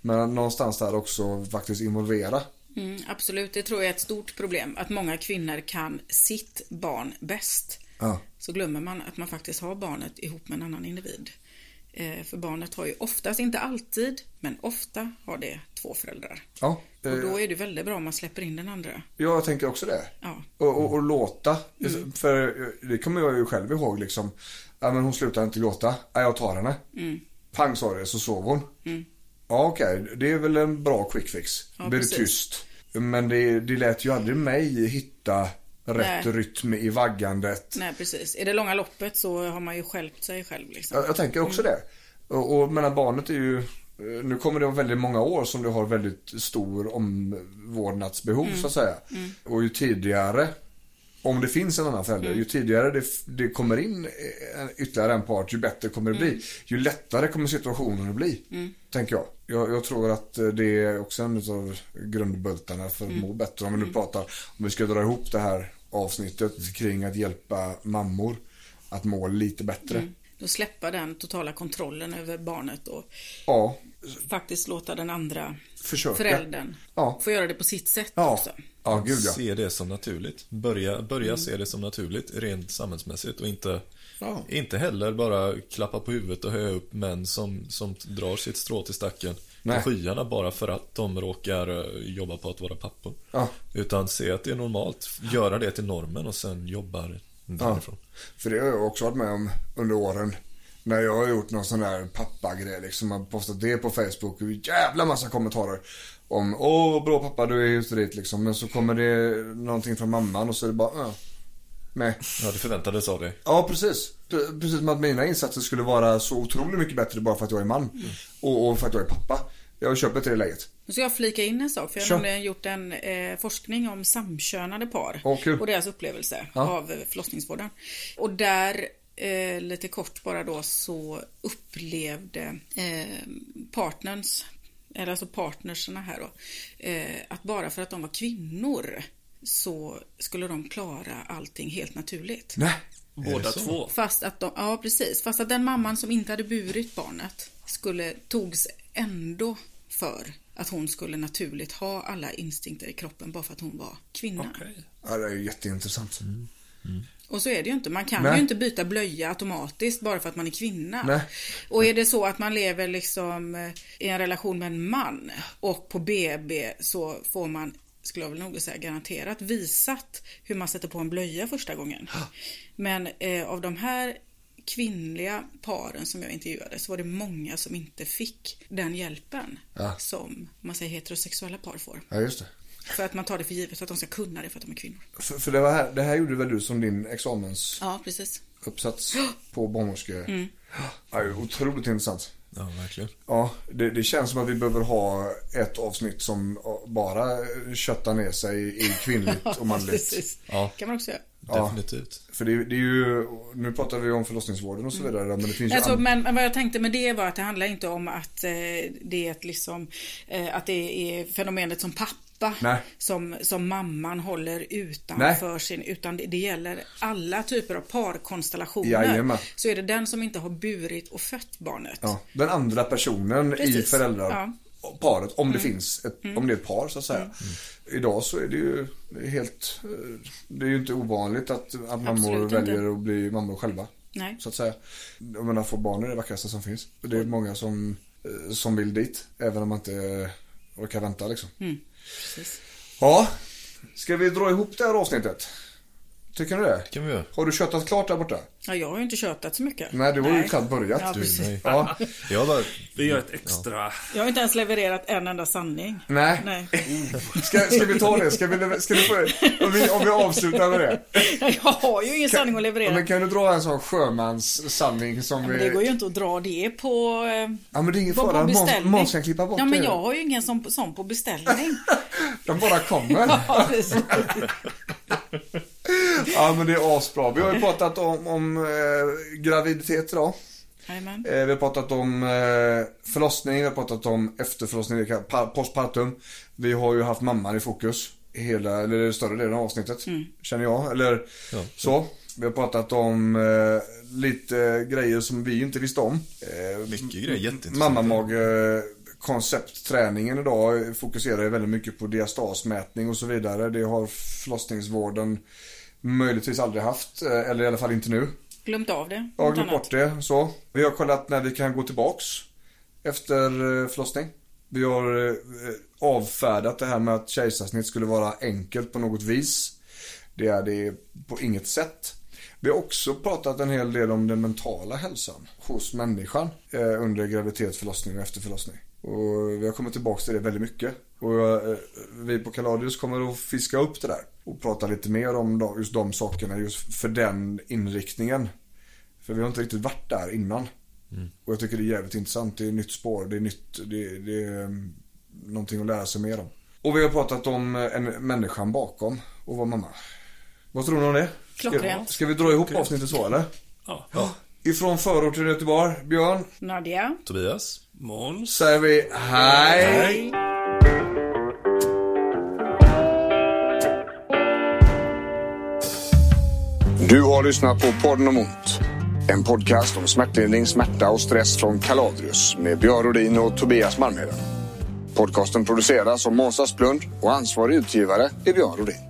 Men någonstans där också faktiskt involvera. Mm, absolut, det tror jag är ett stort problem. Att många kvinnor kan sitt barn bäst. Ja. Så glömmer man att man faktiskt har barnet ihop med en annan individ. Eh, för barnet har ju oftast, inte alltid, men ofta har det två föräldrar. Ja, eh, Och då är det väldigt bra om man släpper in den andra. ja, jag tänker också det. Ja. Och, och, och låta. Mm. För eh, det kommer jag ju själv ihåg liksom. Ja men hon slutar inte gråta. Ja, jag tar henne. Mm. Pang sa det så sov hon. Mm. Ja okej, det är väl en bra quick fix. Ja, blir det tyst. Men det, det lät ju aldrig mig hitta rätt Nej. rytm i vaggandet. Nej, precis. I det långa loppet så har man ju skälpt sig själv. Liksom. Jag, jag tänker också det. Och, och menar barnet är ju, eh, nu kommer det vara väldigt många år som det har väldigt stor omvårdnadsbehov Mm. så att säga. Mm. Och ju tidigare, om det finns en annan förälder, Mm. ju tidigare det, det kommer in eh, en- ytterligare en part, ju bättre kommer det Mm. bli. Ju lättare kommer situationen att bli. Mm. Tänker jag. jag. Jag tror att eh, det är också en av grundbultarna för att Mm. må bättre. Om vi nu Mm. pratar, om vi ska dra ihop det här avsnittet kring att hjälpa mammor att må lite bättre. Mm. Då släppa den totala kontrollen över barnet och Ja, faktiskt låta den andra Försöka. föräldern Ja. få göra det på sitt sätt Ja. också. Ja, gud ja. Se det som naturligt. Börja, börja Mm. se det som naturligt rent samhällsmässigt och inte, Ja. inte heller bara klappa på huvudet och höja upp män som, som drar sitt strå till stacken Nej. till skyarna bara för att de råkar eh, jobba på att vara pappor. Ja. Utan se att det är normalt, göra det till normen och sen jobbar därifrån. För det har jag också varit med om under åren. När jag har gjort någon sån där pappagrej liksom. Man postat det på Facebook och jävla massa kommentarer. Om, åh bra pappa du är just dit liksom. Men så kommer det någonting från mamman och så är det bara, äh. Nej. Ja, det förväntades av dig. Ja, precis. Precis som att mina insatser skulle vara så otroligt mycket bättre bara för att jag är man. Och, och för att jag är pappa. Jag köper inte det läget. Nu ska jag flika in en sak, för jag har nämligen gjort en eh, forskning om samkönade par kul. och deras upplevelse Ja. av eh, förlossningsvården. Och där, eh, lite kort bara då, så upplevde eh, partners, eller alltså partnerserna här då, eh, att bara för att de var kvinnor så skulle de klara allting helt naturligt. Nej. Båda två. Fast att de, ja precis, fast att den mamman som inte hade burit barnet skulle, togs ändå för att hon skulle naturligt ha alla instinkter i kroppen bara för att hon var kvinna. Ja, det är ju jätteintressant. Och så är det ju inte. Man kan Nej. ju inte byta blöja automatiskt bara för att man är kvinna. Nej. Och är det så att man lever liksom eh, i en relation med en man och på BB så får man, skulle jag väl nog säga garanterat, visat hur man sätter på en blöja första gången. Men eh, av de här kvinnliga paren som jag intervjuade så var det många som inte fick den hjälpen Ja. som man säger heterosexuella par får. Ja, just det. För att man tar det för givet att de ska kunna det för att de är kvinnor. För, för det, var här, det här gjorde väl du som din examensuppsats Ja, precis. på barnmorske... Mm. Ja, otroligt intressant. Ja, verkligen. Ja, det, det känns som att vi behöver ha ett avsnitt som bara köttar ner sig i kvinnligt och manligt. Ja. kan man också göra. Ja. Definitivt. För det, det är ju, nu pratar vi om förlossningsvården och så vidare, men det finns Alltså, men, men vad jag tänkte med det var att det handlar inte om att eh, det är ett liksom, eh, att det är fenomenet som pappa Nej. som, som mamman håller utanför Nej. sin, utan det, det gäller alla typer av parkonstellationer. Jajamän. Så är det den som inte har burit och fött barnet. ja, den andra personen i Precis. föräldraparet, Ja. om det Mm. finns, ett, Mm. om det är ett par så att säga. Idag så är det ju helt, eh, det är ju inte ovanligt att, att mammor väljer att bli mammor själva. Nej. Så att säga. Jag menar, få barn är det vackraste som finns. Det är många som, eh, som vill dit, även om man inte orkar vänta liksom. Precis. Ja, ska vi dra ihop det här avsnittet? Tycker du det? kan vi göra. Har du köttat klart där borta? Ja, jag har ju inte köttat så mycket. Nej, du har ju knappt börjat. Ja, Du, precis. nej. Ja. Jag bara, Vi gör ett extra. Jag har inte ens levererat en enda sanning. Nej. Nej. Ska, ska vi ta det? Ska vi, ska du få, om, vi, om vi avslutar med det. Jag har ju ingen sanning att leverera. Ja, men kan du dra en sån sjömanssanning som Men vi... det går ju inte att dra det på... Ja men det är ingen fara. Måns, kan klippa bort Ja, men det. jag har ju ingen sån, sån på beställning. De bara kommer. Ja, precis. Ja men det är asbra. Vi har ju pratat om, om eh, graviditet idag. Eh, vi har pratat om eh, förlossning, vi har pratat om efterförlossning, det kan- pa- postpartum. Vi har ju haft mamman i fokus hela, eller större delen av avsnittet. Mm. Känner jag, eller så. Vi har pratat om eh, lite grejer som vi inte visste om. Eh, Mycket grejer, jätteintressant. Mammamage konceptträningen idag fokuserar ju väldigt mycket på diastasmätning och så vidare. Det har förlossningsvården möjligtvis aldrig haft, eh, eller i alla fall inte nu. Glömt av det. Något glömt bort det. Så. Vi har kollat när vi kan gå tillbaks efter eh, förlossning. Vi har eh, avfärdat det här med att kejsarsnitt skulle vara enkelt på något vis. Det är det på inget sätt. Vi har också pratat en hel del om den mentala hälsan hos människan under graviditet, förlossning och efter förlossning. Och vi har kommit tillbaka till det väldigt mycket. Och eh, vi på Kaladius kommer att fiska upp det där och prata lite mer om de, just de sakerna just för den inriktningen. För vi har inte riktigt varit där innan. Och jag tycker det är jävligt intressant. Det är nytt spår. Det är nytt. Det, det är um, någonting att lära sig mer om. Och vi har pratat om eh, en människan bakom och vara mamma. Vad tror ni om det? Ska, Klockrent. ska vi dra ihop avsnittet så eller? Ja. Ifrån förorten Göteborg, Björn, Nadia. Tobias. Måns. säger vi hej. Hej. Du har lyssnat på podden om ont. En podcast om smärtlindring, smärta och stress från Kaladrius med Björn Rodin och Tobias Malmheden. Podcasten produceras av Måns Asplund och ansvarig utgivare är Björn Rodin.